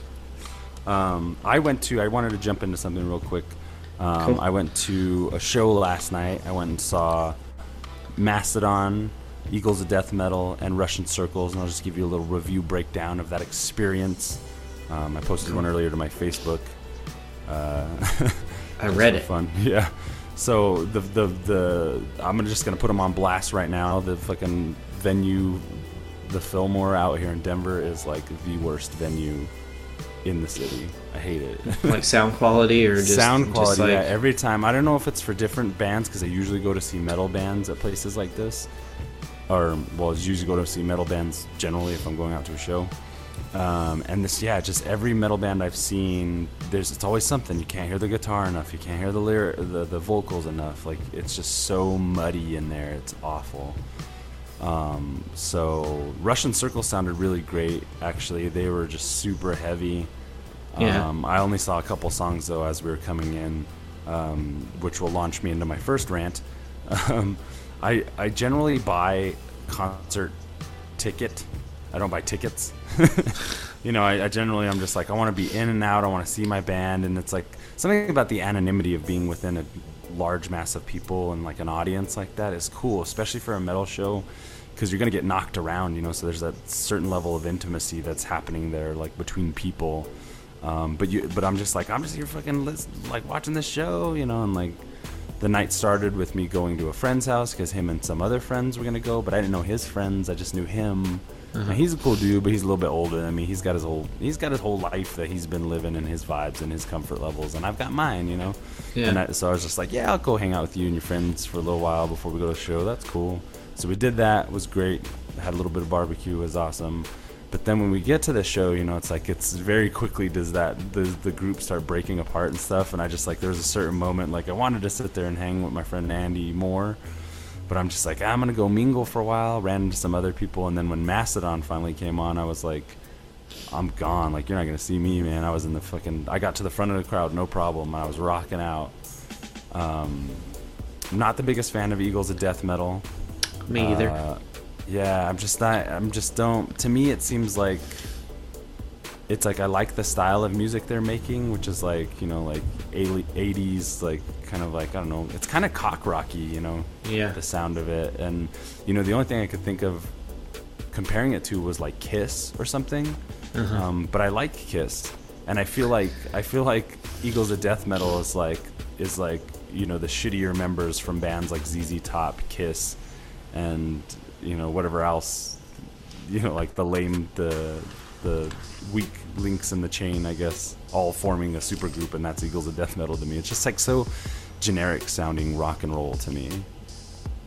um, I went to. I wanted to jump into something real quick. Um, Cool. I went to a show last night. I went and saw Mastodon, Eagles of Death Metal, and Russian Circles, and I'll just give you a little review breakdown of that experience. Um, I posted one earlier to my Facebook. Uh, I Just read it. Fun, yeah. So the the the I'm just gonna put them on blast right now. The fucking venue, the Fillmore out here in Denver is like the worst venue in the city. I hate it. Like sound quality or just Sound just quality, like, yeah. Every time, I don't know if it's for different bands because I usually go to see metal bands at places like this, or well, I usually go to see metal bands generally if I'm going out to a show. Um, and this, yeah, just every metal band I've seen, there's it's always something. You can't hear the guitar enough. You can't hear the lyric, the, the vocals enough. Like it's just so muddy in there. It's awful. Um, so Russian Circle sounded really great. Actually, they were just super heavy. Yeah. Um, I only saw a couple songs though as we were coming in, um, which will launch me into my first rant. Um, I I generally buy concert ticket. I don't buy tickets. you know, I, I generally I'm just like I want to be in and out. I want to see my band, and it's like something about the anonymity of being within a large mass of people and like an audience like that is cool, especially for a metal show, because you're gonna get knocked around. You know, so there's that certain level of intimacy that's happening there, like between people. Um, but you, but I'm just like I'm just here fucking like watching this show, you know, and like the night started with me going to a friend's house because him and some other friends were gonna go, but I didn't know his friends. I just knew him. And he's a cool dude, but he's a little bit older than me. He's got his whole he's got his whole life that he's been living and his vibes and his comfort levels, and I've got mine, you know. Yeah. And I, so I was just like, yeah, I'll go hang out with you and your friends for a little while before we go to the show. That's cool. So we did that. It was great. Had a little bit of barbecue. It was awesome. But then when we get to the show, you know, it's like it's very quickly does that the the group start breaking apart and stuff. And I just like there was a certain moment like I wanted to sit there and hang with my friend Andy more, but I'm just like I'm gonna go mingle for a while. Ran into some other people, and then when Mastodon finally came on, I was like, I'm gone. Like you're not gonna see me, man. I was in the fucking. I got to the front of the crowd, no problem. I was rocking out. Um, I'm not the biggest fan of Eagles of Death Metal. Me either. Uh, yeah, I'm just not. I'm just don't. To me, it seems like it's like I like the style of music they're making, which is like you know like 80s, like kind of like I don't know. It's kind of cock rocky, you know. Yeah. The sound of it, and you know the only thing I could think of comparing it to was like Kiss or something. Um, but I like Kiss, and I feel like I feel like Eagles of Death Metal is like is like you know the shittier members from bands like ZZ Top, Kiss, and you know whatever else, you know like the lame the the weak links in the chain, I guess, all forming a supergroup, and that's Eagles of Death Metal to me. It's just like so generic sounding rock and roll to me,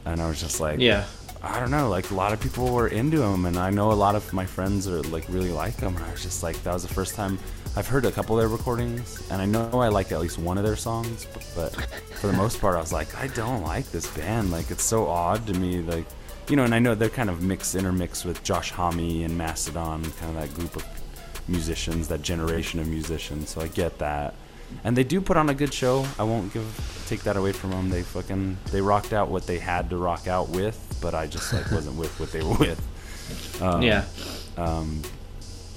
and I was just like, yeah. I don't know, like a lot of people were into them, and I know a lot of my friends are like really like them. And I was just like, that was the first time I've heard a couple of their recordings, and I know I like at least one of their songs, but, but for the most part, I was like, I don't like this band. Like it's so odd to me, like you know. And I know they're kind of mixed, intermixed with Josh Homme and Mastodon, kind of that group of musicians, that generation of musicians. So I get that. And they do put on a good show. I won't give take that away from them. They fucking they rocked out what they had to rock out with, but I just like wasn't with what they were with. Um, yeah. Um,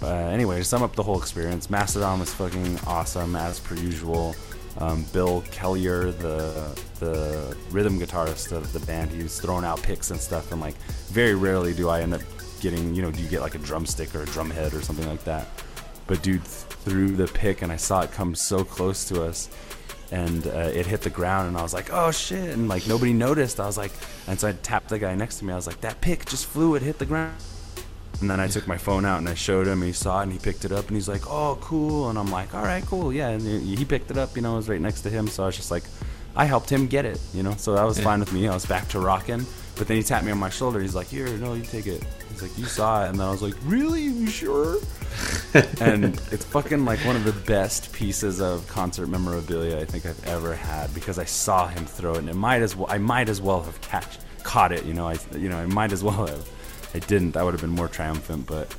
uh, anyway, to sum up the whole experience, Mastodon was fucking awesome as per usual. Um, Bill Kelliher, the the rhythm guitarist of the band, he was throwing out picks and stuff, and like very rarely do I end up getting, you know, do you get like a drumstick or a drum head or something like that? But dude threw the pick, and I saw it come so close to us, and uh, it hit the ground, and I was like, oh shit, and like nobody noticed. I was like, and so I tapped the guy next to me. I was like, that pick just flew, it hit the ground. And then I took my phone out and I showed him. He saw it and he picked it up and he's like, "Oh, cool." And I'm like, "All right, cool, yeah." And he he picked it up. You know, I was right next to him, so I was just like, I helped him get it. You know, so that was Yeah. fine with me. I was back to rocking. But then he tapped me on my shoulder. He's like, "Here, no, you take it." He's like, "You saw it," and then I was like, "Really? You sure?" and it's fucking like one of the best pieces of concert memorabilia I think I've ever had because I saw him throw it, and it might as well I might as well have catch caught it. You know, I you know I might as well have. I didn't. That would have been more triumphant, but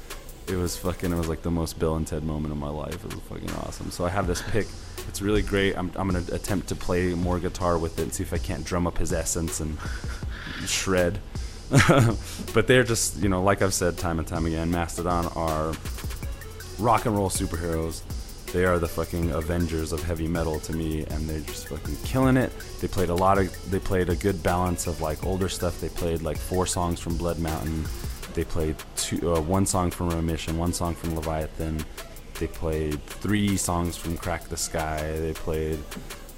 it was fucking. It was like the most Bill and Ted moment of my life. It was fucking awesome. So I have this pick. It's really great. I'm I'm gonna attempt to play more guitar with it and see if I can't drum up his essence and shred. but they're just you know like I've said time and time again, Mastodon are rock and roll superheroes. They are the fucking Avengers of heavy metal to me, and they're just fucking killing it. They played a lot of, they played a good balance of like older stuff. They played like four songs from Blood Mountain. They played two, uh, one song from Remission, one song from Leviathan. They played three songs from Crack the Skye. They played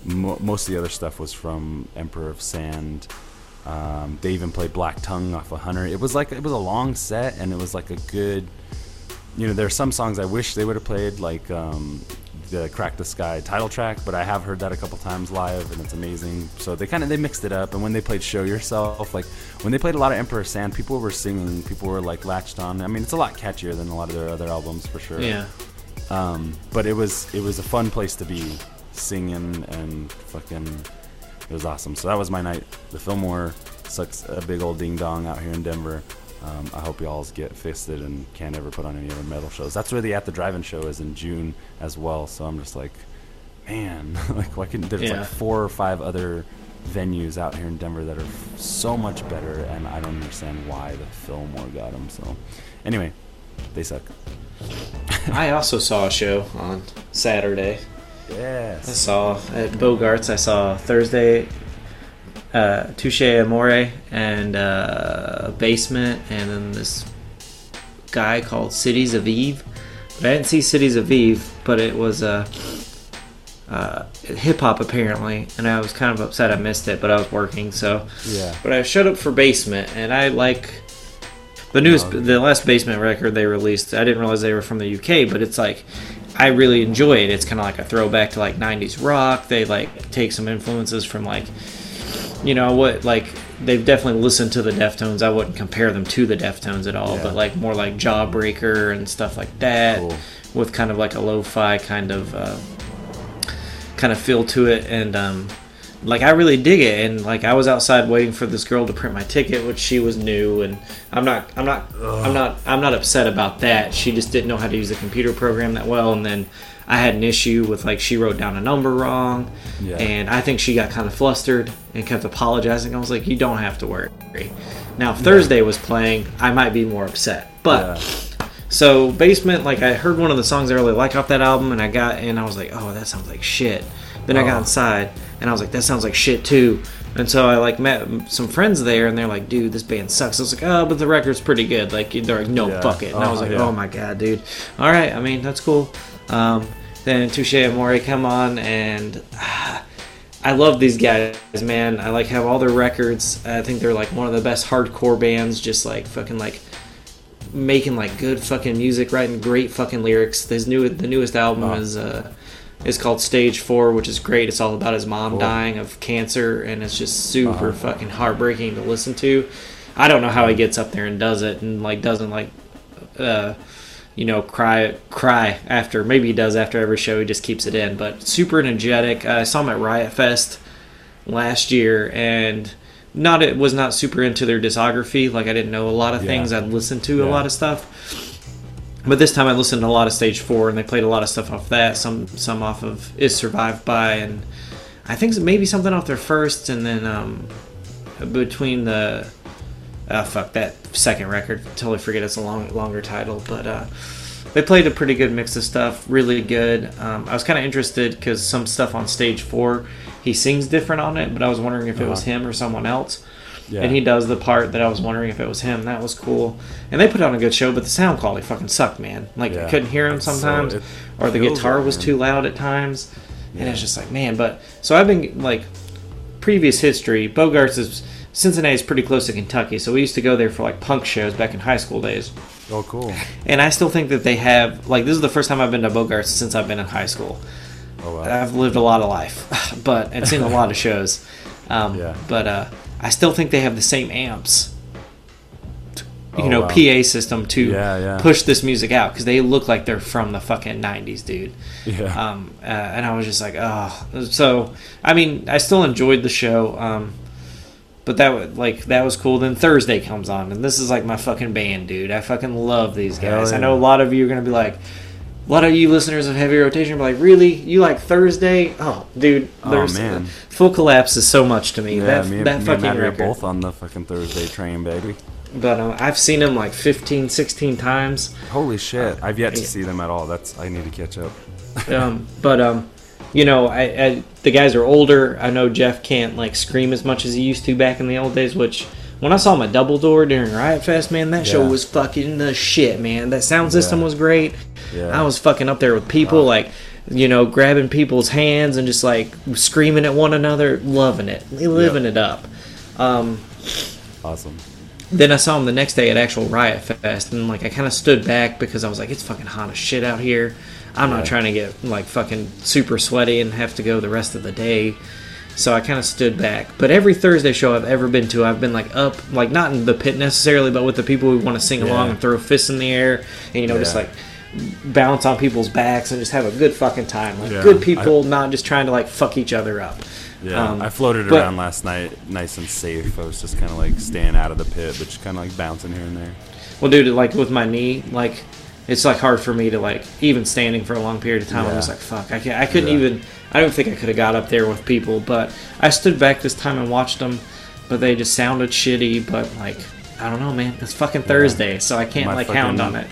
mo- most of the other stuff was from Emperor of Sand. Um, they even played Black Tongue off of Hunter. It was like it was a long set, and it was like a good you know, there are some songs I wish they would have played, like um, the "Crack the Skye" title track, but I have heard that a couple times live, and it's amazing. So they kind of they mixed it up, and when they played "Show Yourself," like when they played a lot of Emperor Sand, people were singing, people were like latched on. I mean, it's a lot catchier than a lot of their other albums for sure. Yeah. Um, but it was it was a fun place to be, singing and fucking. It was awesome. So that was my night. The Fillmore sucks a big old ding dong out here in Denver. Um, I hope y'all get fisted and can't ever put on any other metal shows. That's where the At the Drive-In show is in June as well. So I'm just like, man, like why couldn't there's Yeah. like four or five other venues out here in Denver that are f- so much better, and I don't understand why the Fillmore got them. So anyway, they suck. I also saw a show on Saturday. Yes. I saw at Bogarts. I saw Thursday, uh, Touche Amore and uh, Basement, and then this guy called Cities of Eve. But I didn't see Cities of Eve, but it was uh, uh, hip hop apparently, and I was kind of upset I missed it, but I was working, so. Yeah. But I showed up for Basement, and I like the newest, Oh. the last Basement record they released. I didn't realize they were from the UK, but it's like I really enjoy it. It's kind of like a throwback to like '90s rock. They like take some influences from like, you know what, like they've definitely listened to the Deftones. I wouldn't compare them to the Deftones at all, Yeah. but like more like Jawbreaker and stuff like that, Cool. with kind of like a lo-fi kind of. Uh, kind of feel to it and um like I really dig it and like I was outside waiting for this girl to print my ticket which she was new and I'm not I'm not I'm not I'm not upset about that she just didn't know how to use the computer program that well and then I had an issue with like she wrote down a number wrong Yeah. and I think she got kind of flustered and kept apologizing I was like you don't have to worry now if Thursday was playing I might be more upset but Yeah. so basement, like I heard one of the songs I really like off that album, and I got and I was like, oh, that sounds like shit. Then I got Oh. inside, and I was like, that sounds like shit too. And so I like met some friends there, and they're like, dude, this band sucks. I was like, oh, but the record's pretty good. Like they're like, no, Yeah. fuck it. And I was Oh, like, yeah. oh my god, dude. All right, I mean that's cool. Um, then Touche Amore come on, and ah, I love these guys, man. I like have all their records. I think they're like one of the best hardcore bands. Just like fucking like making like good fucking music, writing great fucking lyrics. This new the newest album is uh is called Stage Four, which is great. It's all about his mom Cool. dying of cancer, and it's just super Uh-huh. fucking heartbreaking to listen to. I don't know how he gets up there and does it, and like doesn't like, uh, you know, cry cry after. Maybe he does after every show. He just keeps it in, but super energetic. I saw him at Riot Fest last year, and not it was not super into their discography. Like I didn't know a lot of Yeah. things. I'd listened to a lot of stuff. But this time I listened to a lot of Stage Four, and they played a lot of stuff off that. Some some off of Is Survived By, and I think maybe something off their first, and then um, between the uh, fuck that second record. Totally forget it's a long longer title, but uh, they played a pretty good mix of stuff. Really good. Um, I was kind of interested because some stuff on Stage Four, he sings different on it, but I was wondering if it was Uh-huh. him or someone else Yeah. and he does the part that I was wondering if it was him. That was cool. And they put on a good show, but the sound quality fucking sucked, man. Like Yeah. I couldn't hear him It's so- sometimes, it or the guitar it, was man. too loud at times, Yeah. and it's just like man. But so I've been like previous history. Bogarts is Cincinnati is pretty close to Kentucky, so we used to go there for like punk shows back in high school days. oh, cool. And I still think that they have like this is the first time I've been to Bogarts since I've been in high school. Oh, wow. I've lived a lot of life, but and seen a lot of shows. Um, Yeah. But uh, I still think they have the same amps, you Oh, know, wow. PA system to Yeah, yeah. push this music out because they look like they're from the fucking '90s, dude. Yeah. Um, uh, and I was just like, oh. So I mean, I still enjoyed the show, um, but that was like that was cool. Then Thursday comes on, and this is like my fucking band, dude. I fucking love these guys. I know a lot of you are gonna be like, a lot of you listeners of Heavy Rotation are like, really? You like Thursday? Oh, dude, Oh, man. Full Collapse is so much to me. Yeah, that me, and- that me fucking record. both on the fucking Thursday train, baby. But um, I've seen them like 15, 16 times. Holy shit! I've yet to yeah. see them at all. That's I need to catch up. um, but um, you know, I, I the guys are older. I know Geoff can't like scream as much as he used to back in the old days. Which when I saw him at Double Door during Riot Fest, man, that show was fucking the shit, man. That sound system Yeah. was great. Yeah. I was fucking up there with people, like you know, grabbing people's hands and just like screaming at one another, loving it, living it up. Um, Awesome. then I saw him the next day at actual Riot Fest, and like I kind of stood back because I was like, it's fucking hot as shit out here. I'm not trying to get like fucking super sweaty and have to go the rest of the day. So I kind of stood back. But every Thursday show I've ever been to, I've been like up, like not in the pit necessarily, but with the people who want to sing along Yeah. and throw fists in the air and you know just like bounce on people's backs and just have a good fucking time. Like Yeah. good people, not just trying to like fuck each other up. Yeah, Um, I floated but- around last night, nice and safe. I was just kind of like staying out of the pit, but just kind of like bouncing here and there. Well, dude, like with my knee, like it's like hard for me to like even standing for a long period of time. I was like fuck. I can't, I couldn't Yeah. even. I don't think I could have got up there with people, but I stood back this time and watched them. But they just sounded shitty. But like I don't know, man. It's fucking Thursday, so I can't My like hound on it.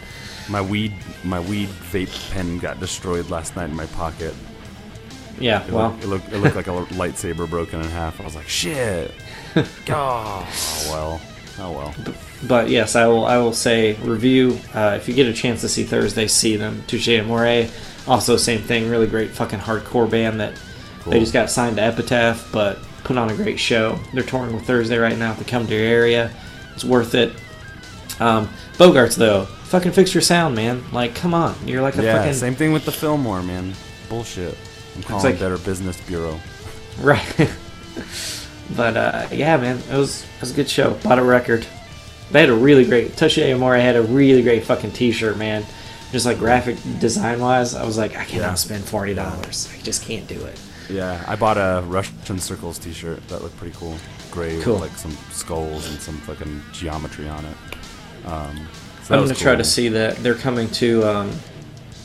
My weed, my weed vape pen got destroyed last night in my pocket. Yeah, It, well, looked, it looked, it looked like a lightsaber broken in half. I was like, shit. Gosh. Oh well, oh well. But yes, I will. I will say review. Uh, if you get a chance to see Thursday, see them. Touche Amore. Also, same thing. Really great fucking hardcore band that they just got signed to Epitaph, but put on a great show. They're touring with Thursday right now. If they come to your area, it's worth it. Um, Bogarts though, fucking fix your sound, man. Like, come on, you're like a Yeah, fucking same thing with the Fillmore, man. Bullshit. I'm calling like- Better Business Bureau. right. but uh, yeah, man, it was it was a good show. Bought a record. They had a really great Touche Amore had a really great fucking T-shirt, man. Just like graphic design wise, I was like, I cannot Yeah. spend forty dollars. I just can't do it. Yeah, I bought a Russian Circles T-shirt. That looked pretty cool. Gray Cool. with like some skulls and some fucking geometry on it. Um, so I'm gonna try to see that they're coming to um,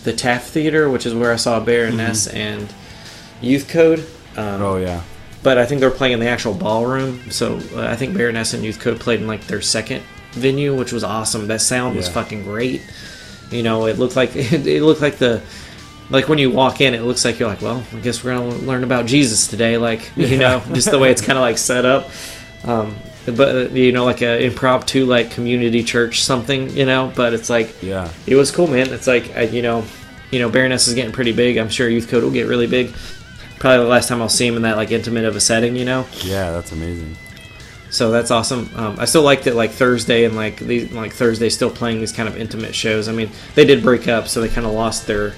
the Taft Theater, which is where I saw Baroness and Youth Code. Um, Mm-hmm. Oh yeah, but I think they're playing in the actual ballroom. So uh, I think Baroness and Youth Code played in like their second venue, which was awesome. That sound was Yeah. fucking great. You know, it looked like it, looked like the like when you walk in, it looks like you're like, well, I guess we're gonna learn about Jesus today. Like you know, just the way it's kind of like set up. Um, but uh, you know, like a impromptu like community church something. You know, but it's like yeah, it was cool, man. It's like I, you know, you know, Baroness is getting pretty big. I'm sure Youth Code will get really big. Probably the last time I'll see him in that like intimate of a setting, you know. yeah. That's amazing. So that's awesome. Um, I still liked it like Thursday and like these like Thursday still playing these kind of intimate shows. I mean, they did break up, so they kind of lost their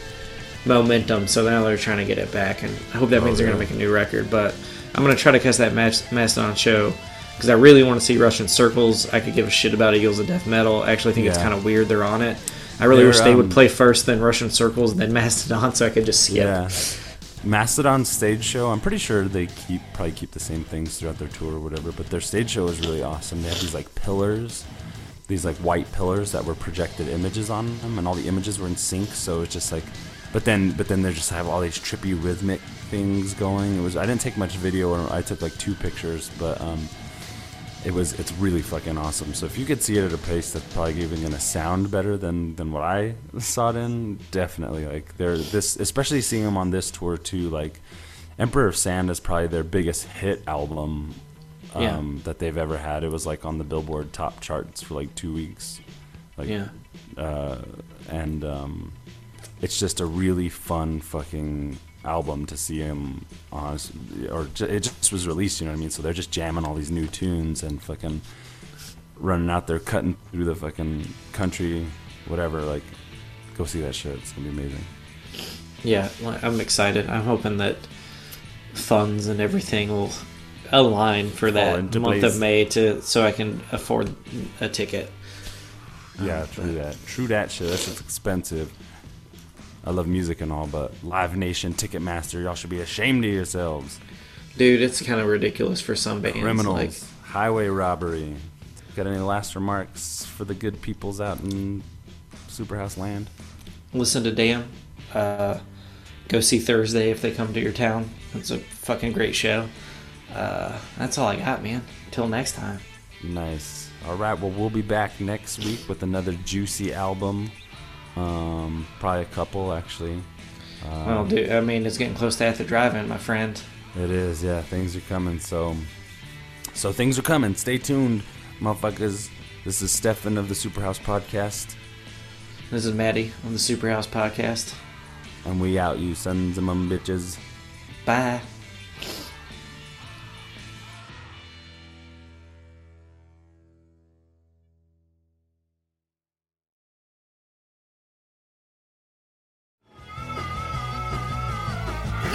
momentum. So now they're trying to get it back, and I hope that means they're gonna make a new record. But I'm gonna try to catch that Mastodon show because I really want to see Russian Circles. I could give a shit about Eagles of Death Metal. I actually think it's kind of weird they're on it. I really They're, wish they would um, play first, then Russian Circles, then Mastodon, so I could just skip. Yeah. Mastodon stage show. I'm pretty sure they keep probably keep the same things throughout their tour or whatever. But their stage show is really awesome. They have these like pillars, these like white pillars that were projected images on them, and all the images were in sync. So it's just like, but then but then they just have all these trippy rhythmic things going. It was I didn't take much video. Or I took like two pictures, but um, it was it's really fucking awesome. So if you could see it at a pace that's probably even gonna sound better than than what I saw it in, definitely like they're this especially seeing them on this tour too. Like Emperor of Sand is probably their biggest hit album um, Yeah. that they've ever had. It was like on the Billboard top charts for like two weeks. Like Yeah. uh, and um, it's just a really fun fucking album to see him on, or it just was released. You know what I mean? So they're just jamming all these new tunes and fucking running out there, cutting through the fucking country, whatever. Like, go see that shit. It's gonna be amazing. Yeah, I'm excited. I'm hoping that funds and everything will align for that month place. of May to so I can afford a ticket. Yeah, um, true that. True that shit. That's just expensive. I love music and all, but Live Nation, Ticketmaster, y'all should be ashamed of yourselves. Dude, it's kind of ridiculous for some bands. Criminals. Like, highway robbery. Got any last remarks for the good peoples out in Superhouse land? Listen to Damn. Uh, go see Thursday if they come to your town. It's a fucking great show. Uh, that's all I got, man. Until next time. Nice. All right. Well, we'll be back next week with another juicy album. Um, probably a couple actually. Um, well, dude, I mean, it's getting close to after driving, my friend. It is. Yeah, things are coming. So, so things are coming. Stay tuned, motherfuckers. This is Stephen of the Superhouse Podcast, This is Matty on the Superhouse Podcast. and we out, you sons of mum bitches. Bye.